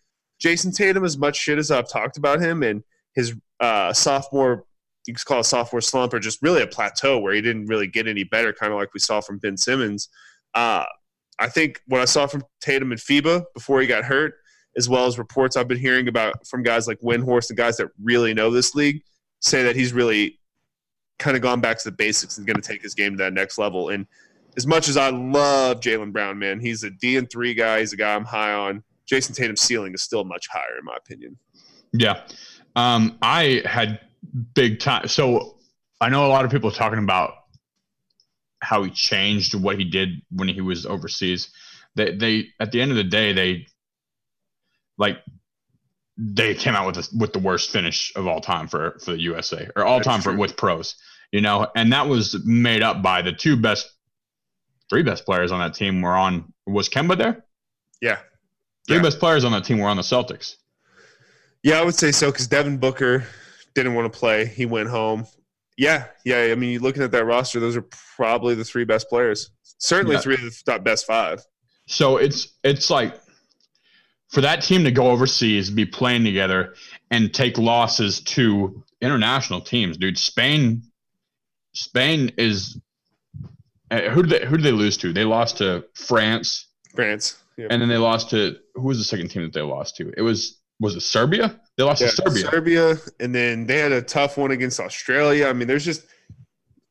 Jayson Tatum. As much shit as I've talked about him and his uh, sophomore, you could call it sophomore slump, or just really a plateau where he didn't really get any better, kind of like we saw from Ben Simmons. Uh, I think what I saw from Tatum and FIBA before he got hurt as well as reports I've been hearing about from guys like Windhorst and guys that really know this league, say that he's really kind of gone back to the basics and going to take his game to that next level. And as much as I love Jaylen Brown, man, he's a D and three guy. He's a guy I'm high on. Jayson Tatum's ceiling is still much higher, in my opinion. Yeah, um, I had big time. So I know a lot of people talking about how he changed what he did when he was overseas. They, they at the end of the day, they like they came out with the, with the worst finish of all time for for the USA or all That's time true. for with pros, you know, and that was made up by the two best, three best players on that team were on. Was Kemba there? Yeah, three yeah. best players on that team were on the Celtics. Yeah, I would say so because Devin Booker didn't want to play. He went home. Yeah, yeah. I mean, you looking at that roster, those are probably the three best players. Certainly, yeah. three of the top best five. So it's it's like for that team to go overseas, be playing together, and take losses to international teams, dude. Spain, Spain is uh, who did they who did they lose to? They lost to France. France. Yep. And then they lost to who was the second team that they lost to? It was was it Serbia? They lost yeah, to Serbia. Serbia, and then they had a tough one against Australia. I mean, there's just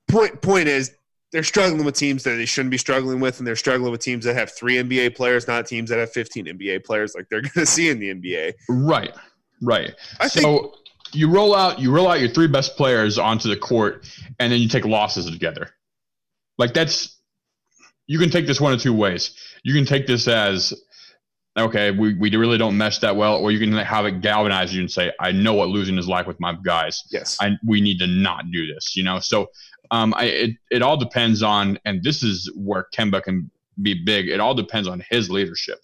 point point is they're struggling with teams that they shouldn't be struggling with, and they're struggling with teams that have three NBA players, not teams that have 15 NBA players, like they're going to see in the NBA. Right, right. I so think, you roll out you roll out your three best players onto the court, and then you take losses together. Like that's you can take this one of two ways. You can take this as okay, we, we really don't mesh that well, or you can have it galvanize you and say, I know what losing is like with my guys. Yes. I, we need to not do this, you know? So um, I, it, it all depends on, and this is where Kemba can be big. It all depends on his leadership.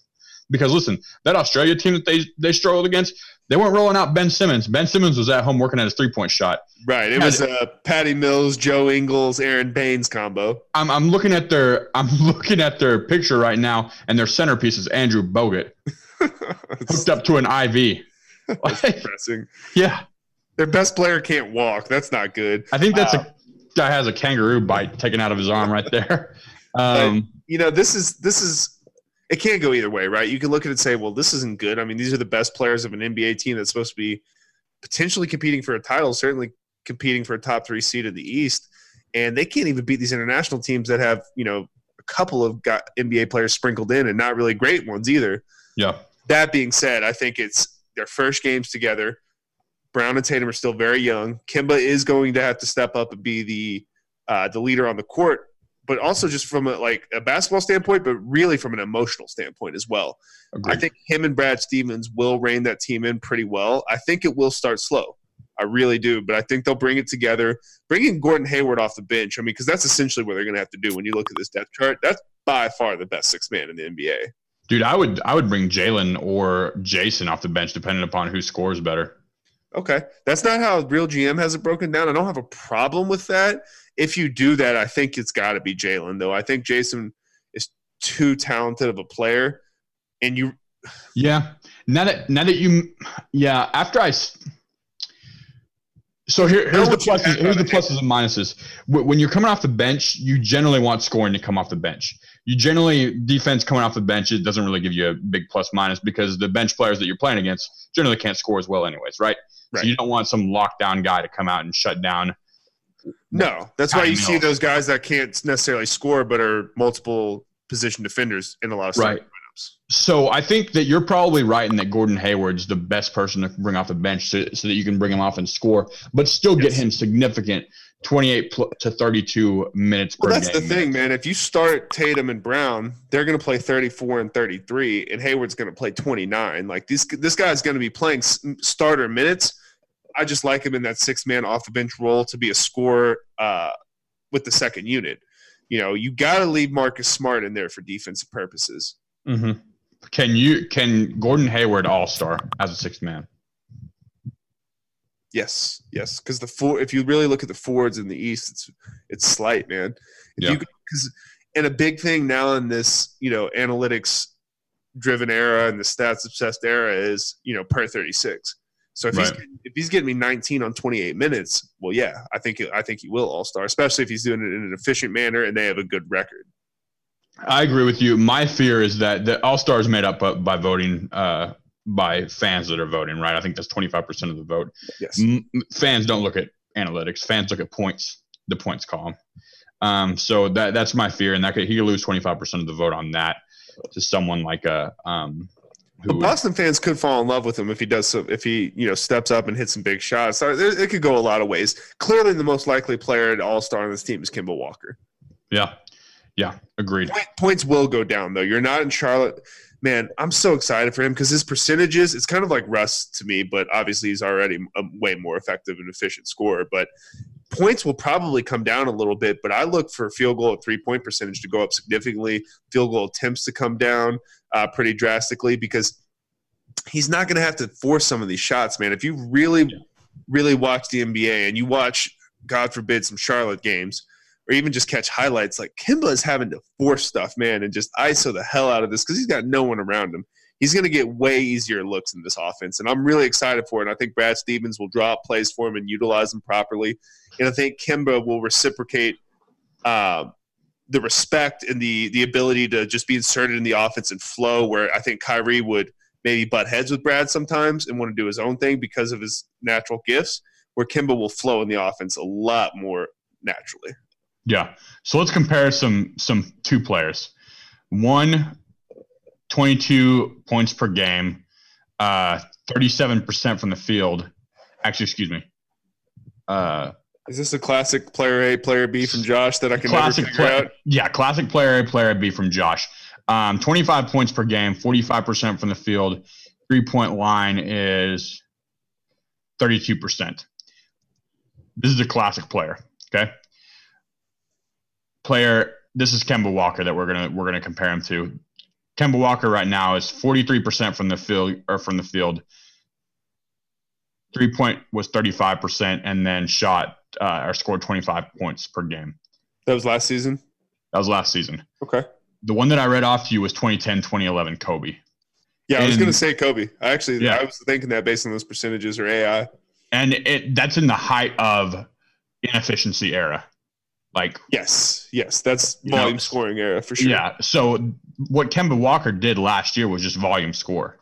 Because listen, that Australia team that they, they struggled against, they weren't rolling out Ben Simmons. Ben Simmons was at home working at his three point shot. Right. It was a Patty Mills, Joe Ingles, Aaron Baynes combo. I'm, I'm looking at their I'm looking at their picture right now, and their centerpiece is Andrew Bogut, hooked up to an IV. That's depressing. Yeah. Their best player can't walk. That's not good. I think that's a guy has a kangaroo bite taken out of his arm right there. Um, you know, this is this is it can't go either way, right? You can look at it and say, well, this isn't good. I mean, these are the best players of an NBA team that's supposed to be potentially competing for a title, certainly competing for a top three seed in the East. And they can't even beat these international teams that have, you know, a couple of got NBA players sprinkled in and not really great ones either. Yeah. That being said, I think it's their first games together. Brown and Tatum are still very young. Kemba is going to have to step up and be the uh, the leader on the court but also just from a like a basketball standpoint, but really from an emotional standpoint as well. Agreed. I think him and Brad Stevens will rein that team in pretty well. I think it will start slow. I really do, but I think they'll bring it together. Bringing Gordon Hayward off the bench, I mean, because that's essentially what they're going to have to do when you look at this depth chart. That's by far the best six man in the NBA. Dude, I would I would bring Jaylen or Jayson off the bench, depending upon who scores better. Okay, that's not how real GM has it broken down. I don't have a problem with that if you do that, I think it's got to be Jaylen, though. I think Jayson is too talented of a player, and you. Yeah. Now that now that you, yeah. After I. So here, here's the pluses. Here's the pluses and minuses. When you're coming off the bench, you generally want scoring to come off the bench. You generally defense coming off the bench it doesn't really give you a big plus minus because the bench players that you're playing against generally can't score as well, anyways, right? right. So you don't want some lockdown guy to come out and shut down no, that's why you see those guys that can't necessarily score but are multiple position defenders in a lot of right. lineups. So I think that you're probably right in that Gordon Hayward's the best person to bring off the bench so, so that you can bring him off and score, but still get yes. him significant 28 to 32 minutes well, that's game. the thing, man. If you start Tatum and Brown, they're going to play 34 and 33, and Hayward's going to play 29. Like this, this guy's going to be playing starter minutes I just like him in that six man off the bench role to be a scorer uh, with the second unit. You know, you got to leave Marcus Smart in there for defensive purposes. Mm-hmm. Can you can Gordon Hayward all star as a sixth man? Yes, yes. Because the four, if you really look at the forwards in the East, it's it's slight, man. If yeah. Because and a big thing now in this you know analytics driven era and the stats obsessed era is you know per thirty six. So if right. he's if he's getting me 19 on 28 minutes, well, yeah, I think I think he will all star, especially if he's doing it in an efficient manner and they have a good record. I agree with you. My fear is that the all star is made up by voting uh, by fans that are voting. Right? I think that's 25 percent of the vote. Yes. M- fans don't look at analytics. Fans look at points. The points column. Um, so that that's my fear, and that could, he could lose 25 percent of the vote on that to someone like a um, but Boston fans could fall in love with him if he does so, if he you know steps up and hits some big shots. So it, it could go a lot of ways. Clearly, the most likely player at All Star on this team is Kemba Walker. Yeah, yeah, agreed. Point, points will go down though. You're not in Charlotte. Man, I'm so excited for him because his percentages, it's kind of like Russ to me, but obviously he's already a way more effective and efficient scorer. But points will probably come down a little bit, but I look for field goal at three point percentage to go up significantly, field goal attempts to come down uh, pretty drastically because he's not going to have to force some of these shots, man. If you really, really watch the NBA and you watch God forbid, some Charlotte games, or even just catch highlights, like Kemba is having to force stuff, man, and just ISO the hell out of this because he's got no one around him. He's going to get way easier looks in this offense, and I'm really excited for it. And I think Brad Stevens will draw up plays for him and utilize them properly, and I think Kemba will reciprocate uh, the respect and the the ability to just be inserted in the offense and flow. Where I think Kyrie would maybe butt heads with Brad sometimes and want to do his own thing because of his natural gifts. Where Kemba will flow in the offense a lot more naturally. Yeah. So let's compare some some two players. One, 22 points per game, uh, 37% from the field. Actually, excuse me. Uh, is this a classic player A, player B from Josh that I can classic never out? Yeah, classic player A, player B from Josh. Um, 25 points per game, 45% from the field. Three point line is 32%. This is a classic player. Okay. Player, this is Kemba Walker that we're gonna we're gonna compare him to. Kemba Walker right now is 43% from the field or from the field. Three point was 35%, and then shot uh, or scored 25 points per game. That was last season. That was last season. Okay. The one that I read off to you was 2010, 2011 Kobe. Yeah, and, I was going to say Kobe. I actually, yeah. I was thinking that based on those percentages or AI. And it that's in the height of inefficiency era. Like yes, yes, that's volume know, scoring era for sure. Yeah. So what Kemba Walker did last year was just volume score.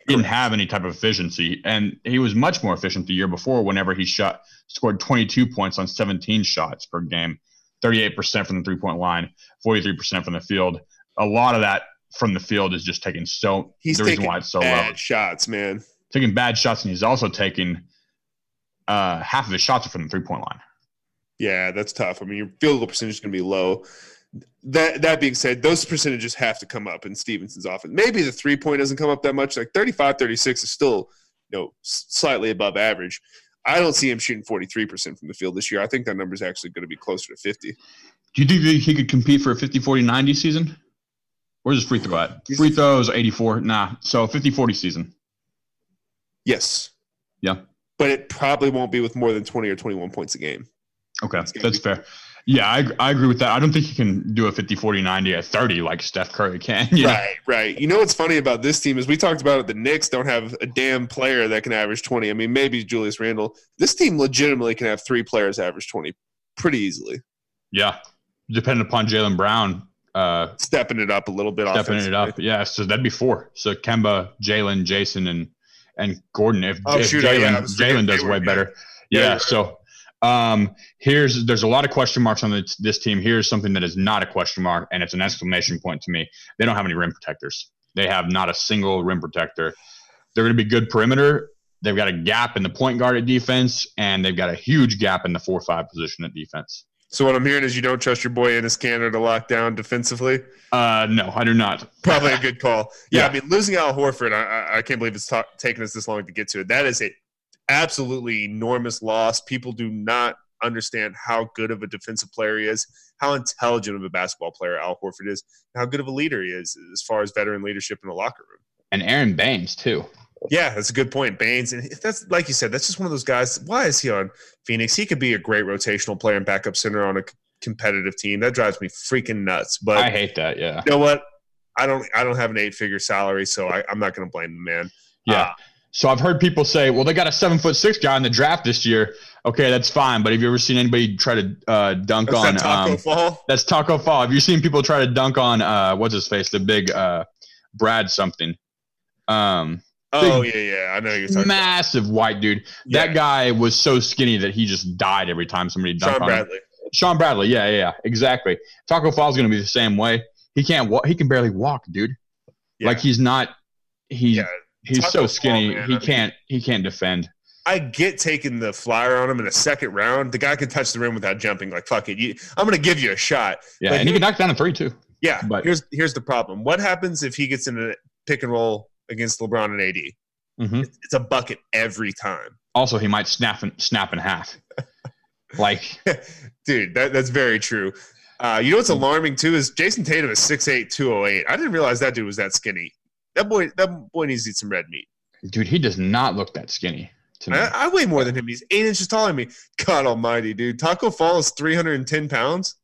He didn't have any type of efficiency, and he was much more efficient the year before. Whenever he shot, scored 22 points on 17 shots per game, 38% from the three point line, 43% from the field. A lot of that from the field is just taking so. He's the taking why it's so bad low. shots, man. Taking bad shots, and he's also taking uh, half of his shots are from the three point line. Yeah, that's tough. I mean, your field goal percentage is going to be low. That that being said, those percentages have to come up in Stevenson's offense. Maybe the three point doesn't come up that much. Like 35, 36 is still, you know, slightly above average. I don't see him shooting 43% from the field this year. I think that number is actually going to be closer to 50. Do you think he could compete for a 50 40 90 season? Where's his free throw at? Free throws 84. Nah. So 50 40 season. Yes. Yeah. But it probably won't be with more than 20 or 21 points a game. Okay. That's fair. Yeah, I, I agree with that. I don't think you can do a 50, 40, 90 at 30 like Steph Curry can. You know? Right, right. You know what's funny about this team is we talked about it. The Knicks don't have a damn player that can average 20. I mean, maybe Julius Randle. This team legitimately can have three players average 20 pretty easily. Yeah, depending upon Jaylen Brown. Uh, stepping it up a little bit. Stepping it up, yeah. So that'd be four. So Kemba, Jaylen, Jayson, and and Gordon. If, oh, if Jaylen yeah, does way better, yeah. yeah so um, here's there's a lot of question marks on this, this team. Here's something that is not a question mark, and it's an exclamation point to me. They don't have any rim protectors. They have not a single rim protector. They're going to be good perimeter. They've got a gap in the point guard at defense, and they've got a huge gap in the four-five position at defense. So what I'm hearing is you don't trust your boy Enes Kanter to lock down defensively. Uh, no, I do not. Probably a good call. Yeah, yeah. I mean losing Al Horford, I, I can't believe it's ta- taken us this long to get to it. That is a absolutely enormous loss. People do not understand how good of a defensive player he is, how intelligent of a basketball player Al Horford is, how good of a leader he is as far as veteran leadership in the locker room. And Aaron Baynes too. Yeah, that's a good point. Baynes, and that's like you said, that's just one of those guys. Why is he on Phoenix? He could be a great rotational player and backup center on a competitive team. That drives me freaking nuts. But I hate that. Yeah. You know what? I don't. I don't have an eight-figure salary, so I, am not going to blame the man. Yeah. Uh, so I've heard people say, well, they got a seven foot six guy in the draft this year. Okay, that's fine. But have you ever seen anybody try to uh, dunk that's on that Taco um, Fall? That's Taco Fall. Have you seen people try to dunk on uh, what's his face, the big uh, Brad something? Um, oh yeah, yeah, I know you're talking massive about. white dude. Yeah. That guy was so skinny that he just died every time somebody dunked Shawn on Bradley. him. Shawn Bradley. Yeah, yeah, yeah, exactly. Taco Fall's gonna be the same way. He can't walk. He can barely walk, dude. Yeah. Like he's not. He's yeah he's so skinny. He I can't. Mean, he can't defend. I get taking the flyer on him in the second round. The guy can touch the rim without jumping. Like fuck it, you, I'm going to give you a shot. Yeah, but and he can knock down a three too. Yeah, but here's here's the problem. What happens if he gets in a pick and roll against LeBron and AD? Mm-hmm. It's a bucket every time. Also, he might snap and snap in half. like, dude, that, that's very true. Uh, you know what's alarming too is Jayson Tatum is 6'8", 208. I didn't realize that dude was that skinny. That boy, that boy needs to eat some red meat. Dude, he does not look that skinny. I, I, weigh more than him. He's eight inches taller than me. God Almighty, dude! Taco Fall is 310 pounds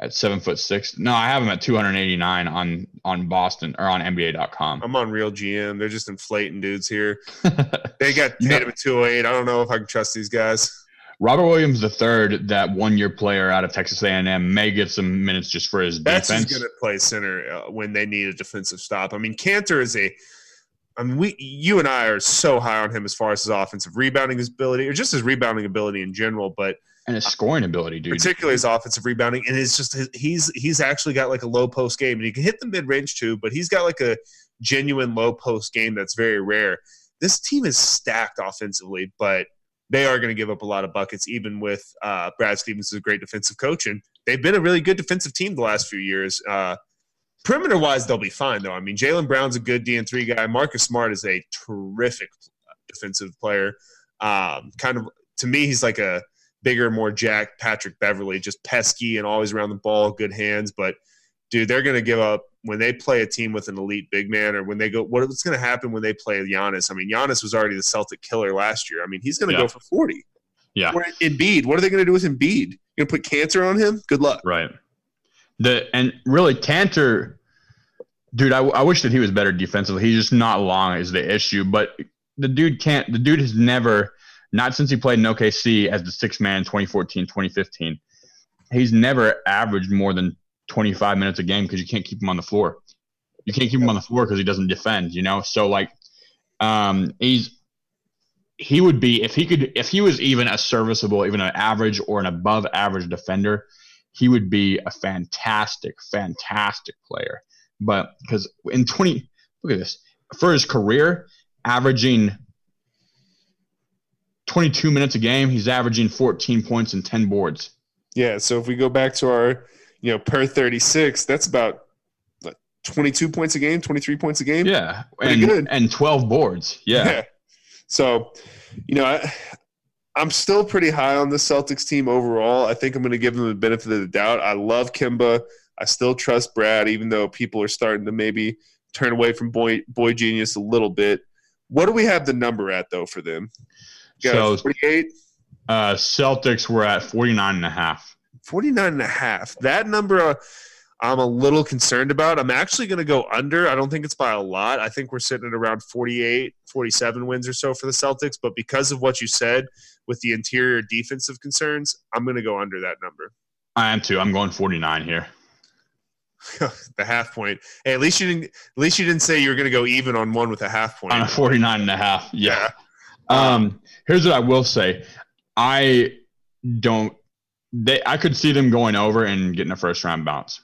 at seven foot six. No, I have him at 289 on on Boston or on NBA.com. I'm on Real GM. They're just inflating dudes here. they got Tatum at 208. I don't know if I can trust these guys. Robert Williams the third, that one year player out of Texas A&M, may get some minutes just for his That's defense. That's going to play center uh, when they need a defensive stop. I mean, Kanter is a. I mean, we, you and I are so high on him as far as his offensive rebounding ability, or just his rebounding ability in general. But and his scoring ability, dude. Particularly his offensive rebounding, and it's just he's he's actually got like a low post game, and he can hit the mid range too. But he's got like a genuine low post game that's very rare. This team is stacked offensively, but they are going to give up a lot of buckets, even with uh, Brad Stevens is a great defensive coach, and they've been a really good defensive team the last few years. Uh, perimeter wise, they'll be fine though. I mean, Jaylen Brown's a good D and three guy. Marcus Smart is a terrific defensive player. Um, kind of to me, he's like a bigger, more jack Patrick Beverley, just pesky and always around the ball, good hands. But dude, they're going to give up when they play a team with an elite big man, or when they go. What's going to happen when they play Giannis? I mean, Giannis was already the Celtic killer last year. I mean, he's going to yeah. go for forty. Yeah. Or Embiid, what are they going to do with Embiid? You're going to put cancer on him? Good luck. Right. The and really Kanter, dude, I, I wish that he was better defensively. He's just not long is the issue, but the dude can't. The dude has never not since he played in OKC as the six man 2014, 2015. He's never averaged more than 25 minutes a game because you can't keep him on the floor. You can't keep him on the floor because he doesn't defend, you know? So, like, um, he's, he would be, if he could, if he was even a serviceable, even an average or an above average defender, he would be a fantastic, fantastic player. But because in 20, look at this, for his career, averaging 22 minutes a game, he's averaging 14 points and 10 boards. Yeah. So if we go back to our, you know, per 36, that's about 22 points a game, 23 points a game. Yeah. Pretty and, good. And 12 boards. Yeah. yeah. So, you know, I, I'm still pretty high on the Celtics team overall. I think I'm going to give them the benefit of the doubt. I love Kemba. I still trust Brad, even though people are starting to maybe turn away from boy boy genius a little bit. What do we have the number at though for them? so 48. Uh, Celtics were at 49 and a half. 49 and a half. That number uh, I'm a little concerned about. I'm actually going to go under. I don't think it's by a lot. I think we're sitting at around 48, 47 wins or so for the Celtics. But because of what you said with the interior defensive concerns, I'm going to go under that number. I am too. I'm going 49 here. the half point. Hey, at least you didn't. At least you didn't say you were going to go even on one with a half point. On a 49 and a half. Yeah. yeah. Um, here's what I will say. I don't. They. I could see them going over and getting a first round bounce.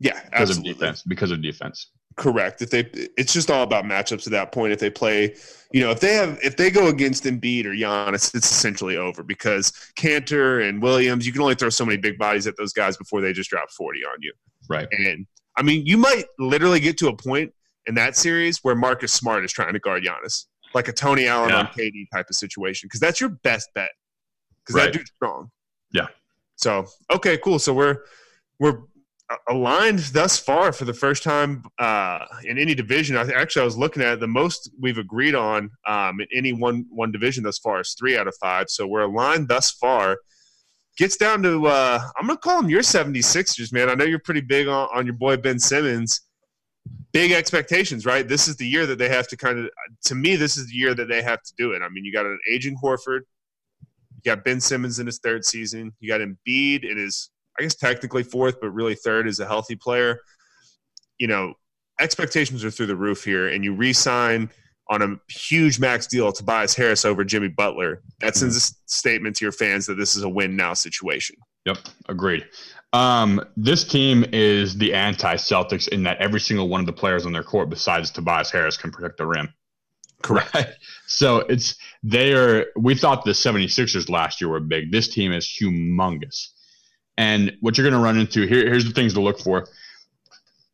Yeah, because absolutely. of defense. Because of defense. Correct. If they, it's just all about matchups at that point. If they play, you know, if they have, if they go against Embiid or Giannis, it's essentially over because Kanter and Williams, you can only throw so many big bodies at those guys before they just drop forty on you. Right. And I mean, you might literally get to a point in that series where Marcus Smart is trying to guard Giannis like a Tony Allen yeah. on KD type of situation because that's your best bet because right. that dude's strong. Yeah. So okay, cool. So we're we're aligned thus far for the first time uh, in any division. I, actually, I was looking at the most we've agreed on um, in any one one division thus far is three out of five. So we're aligned thus far. Gets down to uh, I'm gonna call them your 76ers, man. I know you're pretty big on, on your boy Ben Simmons big expectations, right? This is the year that they have to kind of, to me, this is the year that they have to do it. I mean, you got an aging Horford, you got Ben Simmons in his third season, you got Embiid in his, I guess technically fourth, but really third as a healthy player. You know, expectations are through the roof here, and you re-sign on a huge max deal Tobias Harris over Jimmy Butler. That sends a statement to your fans that this is a win now situation. Yep, agreed. Um, this team is the anti Celtics in that every single one of the players on their court, besides Tobias Harris, can protect the rim. Correct. So it's they are. We thought the 76ers last year were big. This team is humongous. And what you're going to run into here, here's the things to look for.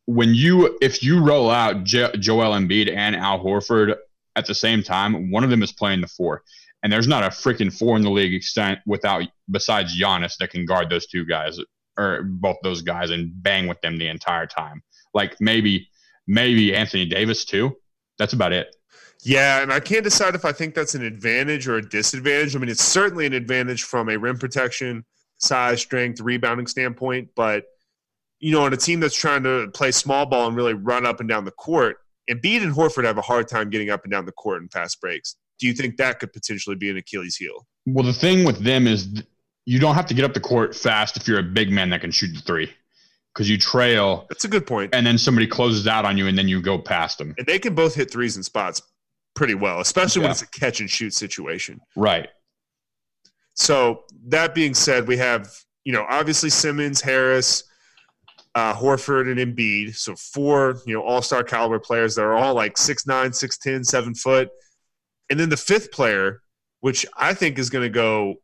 When you, if you roll out jo- Joel Embiid and Al Horford at the same time, one of them is playing the four, and there's not a freaking four in the league extent without besides Giannis that can guard those two guys or both those guys and bang with them the entire time. Like maybe maybe Anthony Davis too. That's about it. Yeah, and I can't decide if I think that's an advantage or a disadvantage. I mean, it's certainly an advantage from a rim protection, size, strength, rebounding standpoint, but you know, on a team that's trying to play small ball and really run up and down the court, Embiid and Horford have a hard time getting up and down the court in fast breaks. Do you think that could potentially be an Achilles heel? Well, the thing with them is you don't have to get up the court fast if you're a big man that can shoot the three because you trail. That's a good point. And then somebody closes out on you and then you go past them. And they can both hit threes in spots pretty well, especially yeah. when it's a catch and shoot situation. Right. So that being said, we have, you know, obviously Simmons, Harris, uh, Horford, and Embiid. So four, you know, all star caliber players that are all like 6'9, 6'10, 7 foot. And then the fifth player, which I think is going to go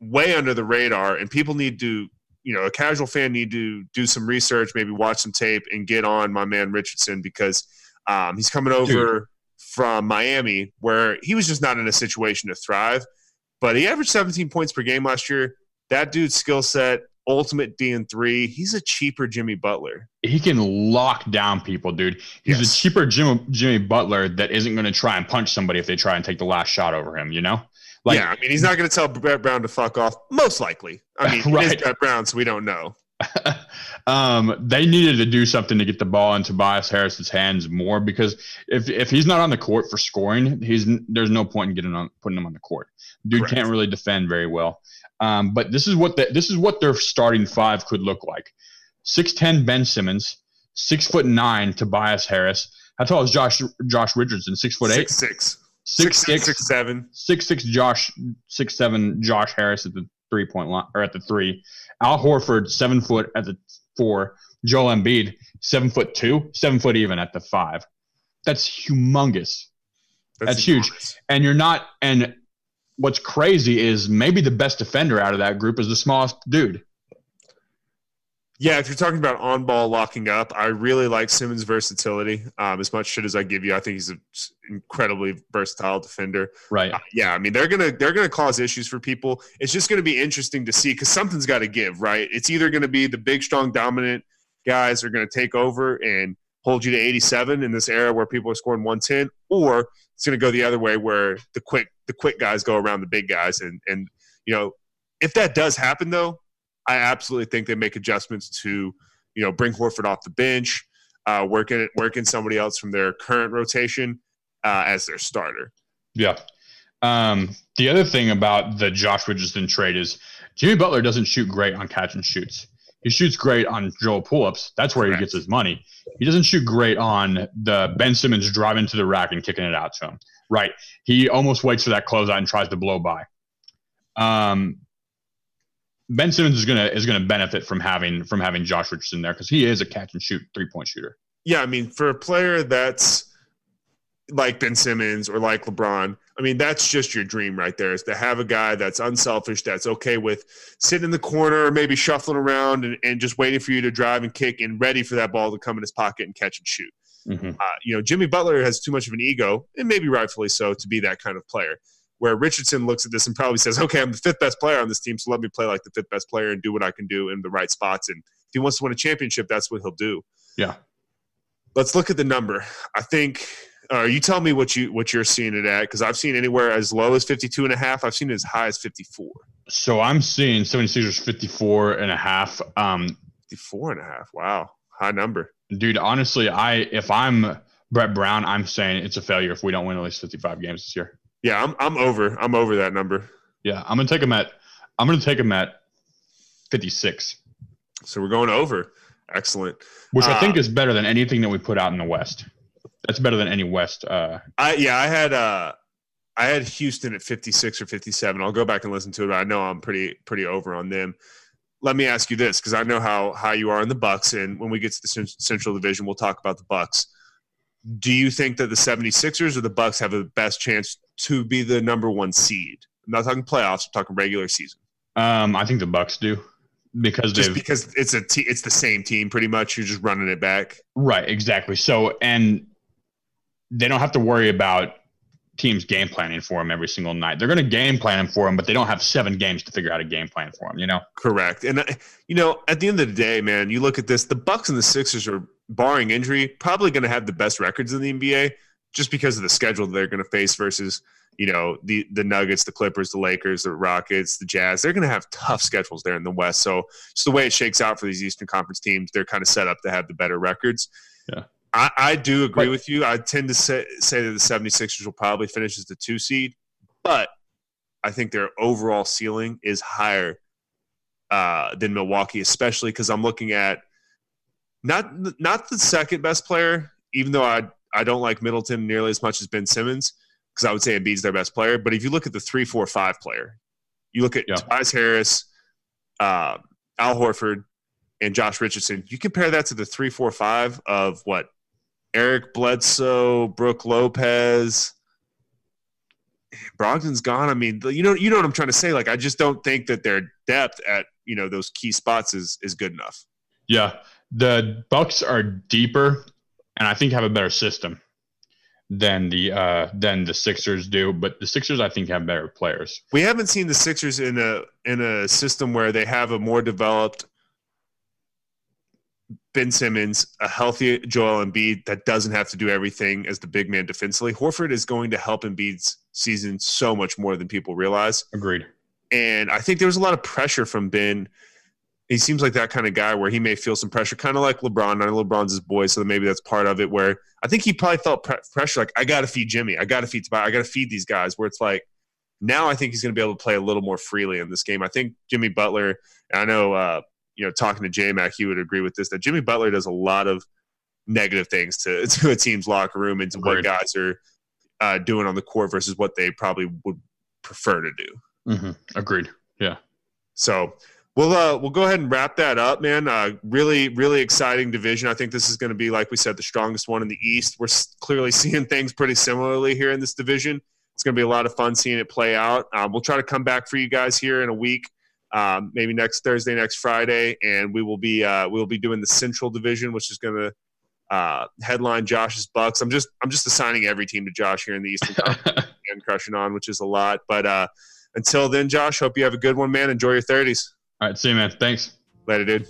way under the radar, and people need to, you know, a casual fan need to do some research, maybe watch some tape, and get on my man Richardson because um, he's coming over Dude. From Miami where he was just not in a situation to thrive. But he averaged 17 points per game last year. That dude's skill set ultimate D and three. He's a cheaper Jimmy Butler. He can lock down people, dude. He's yes. a cheaper Jimmy, Jimmy Butler that isn't going to try and punch somebody if they try and take the last shot over him. You know? Like, yeah, I mean, he's not going to tell Brett Brown to fuck off. Most likely. I mean, right. Brett Brown, so we don't know. um, they needed to do something to get the ball in Tobias Harris's hands more because if if he's not on the court for scoring, he's there's no point in getting on putting him on the court. Dude Correct. can't really defend very well. Um, but this is what the, this is what their starting five could look like: six ten Ben Simmons, six foot nine Tobias Harris. How tall is Josh Josh Richardson? Six foot eight. Six six. Six, six, six seven. Six six Josh six seven Josh Harris at the three point line or at the three. Al Horford seven foot at the four. Joel Embiid seven foot two, seven foot even at the five. That's humongous. That's, That's huge. And you're not and what's crazy is maybe the best defender out of that group is the smallest dude. Yeah, if you're talking about on ball locking up, I really like Simmons' versatility. Um, as much shit as I give you, I think he's an incredibly versatile defender. Right. Uh, yeah, I mean they're gonna they're gonna cause issues for people. It's just gonna be interesting to see because something's got to give, right? It's either gonna be the big, strong, dominant guys are gonna take over and hold you to 87 in this era where people are scoring 110, or it's going to go the other way where the quick the quick guys go around the big guys, and and you know if that does happen though, I absolutely think they make adjustments to you know bring Horford off the bench, uh, working working somebody else from their current rotation uh, as their starter. Yeah. Um, the other thing about the Josh Richardson trade is Jimmy Butler doesn't shoot great on catch and shoots. He shoots great on Joel pull-ups. That's where Correct. he gets his money. He doesn't shoot great on the Ben Simmons driving to the rack and kicking it out to him. Right. He almost waits for that closeout and tries to blow by. Um, Ben Simmons is gonna is gonna benefit from having from having Josh Richardson there because he is a catch and shoot three point shooter. Yeah, I mean, for a player that's like Ben Simmons or like LeBron, I mean, that's just your dream right there is to have a guy that's unselfish, that's okay with sitting in the corner, maybe shuffling around and, and just waiting for you to drive and kick and ready for that ball to come in his pocket and catch and shoot. Mm-hmm. Uh, you know, Jimmy Butler has too much of an ego, and maybe rightfully so, to be that kind of player. Where Richardson looks at this and probably says, okay, I'm the fifth best player on this team, so let me play like the fifth best player and do what I can do in the right spots. And if he wants to win a championship, that's what he'll do. Yeah. Let's look at the number. I think uh, you tell me what you what you're seeing it at because I've seen anywhere as low as 52 and a half. I've seen it as high as 54. So I'm seeing 76ers 54 and a half. Um, 54 and a half. Wow, high number. Dude, honestly, I if I'm Brett Brown, I'm saying it's a failure if we don't win at least 55 games this year. Yeah, I'm I'm over. I'm over that number. Yeah, I'm gonna take him at I'm gonna take him at 56. So we're going over. Excellent. Which uh, I think is better than anything that we put out in the West. That's better than any West. Uh, I yeah, I had uh, I had Houston at 56 or 57. I'll go back and listen to it. I know I'm pretty pretty over on them. Let me ask you this because I know how how you are in the Bucks, and when we get to the Central Division, we'll talk about the Bucks. Do you think that the 76ers or the Bucks have the best chance to be the number one seed? I'm not talking playoffs. I'm talking regular season. Um, I think the Bucks do because just because it's a it's the same team pretty much. You're just running it back. Right. Exactly. So and they don't have to worry about teams game planning for them every single night. They're going to game plan for them, but they don't have seven games to figure out a game plan for them. You know, correct. And uh, you know, at the end of the day, man, you look at this: the Bucks and the Sixers are, barring injury, probably going to have the best records in the NBA. just because of the schedule they're going to face versus you know the the Nuggets, the Clippers, the Lakers, the Rockets, the Jazz. They're going to have tough schedules there in the West. So just the way it shakes out for these Eastern Conference teams, they're kind of set up to have the better records. Yeah. I, I do agree with you. I tend to say, say that the 76ers will probably finish as the two seed, but I think their overall ceiling is higher uh, than Milwaukee, especially because I'm looking at not not the second best player, even though I I don't like Middleton nearly as much as Ben Simmons because I would say Embiid's their best player. But if you look at the three, four, five player, you look at yeah. Tobias Harris, uh, Al Horford, and Josh Richardson. You compare that to the three, four, five of what Eric Bledsoe, Brook Lopez. Brogdon's gone. I mean, you know, you know what I'm trying to say. Like, I just don't think that their depth at you know those key spots is is good enough. Yeah, the Bucks are deeper, and I think have a better system than the uh than the Sixers do. But the Sixers, I think, have better players. We haven't seen the Sixers in a in a system where they have a more developed Ben Simmons, a healthy Joel Embiid that doesn't have to do everything as the big man defensively. Horford is going to help Embiid's season so much more than people realize. Agreed. And I think there was a lot of pressure from Ben. He seems like that kind of guy where he may feel some pressure, kind of like LeBron. I know LeBron's his boy, so maybe that's part of it. Where I think he probably felt pre- pressure, like I got to feed Jimmy, I got to feed Tobias, I got to feed these guys. Where it's like now I think he's going to be able to play a little more freely in this game. I think Jimmy Butler. I know uh, you know, talking to J Mac, he would agree with this that Jimmy Butler does a lot of negative things to, to a team's locker room and to what guys are uh, doing on the court versus what they probably would prefer to do. Mm-hmm. Agreed. Yeah. So we'll uh, we'll go ahead and wrap that up, man. Uh, really, really exciting division. I think this is going to be, like we said, the strongest one in the East. We're clearly seeing things pretty similarly here in this division. It's going to be a lot of fun seeing it play out. Um, we'll try to come back for you guys here in a week um, maybe next Thursday, next Friday, and we will be uh, we'll be doing the Central Division, which is going to uh, headline Josh's Bucks. I'm just I'm just assigning every team to Josh here in the Eastern Conference and crushing on, which is a lot. But uh, until then, Josh, hope you have a good one, man. Enjoy your 30s. All right, see you, man. Thanks. Later, dude.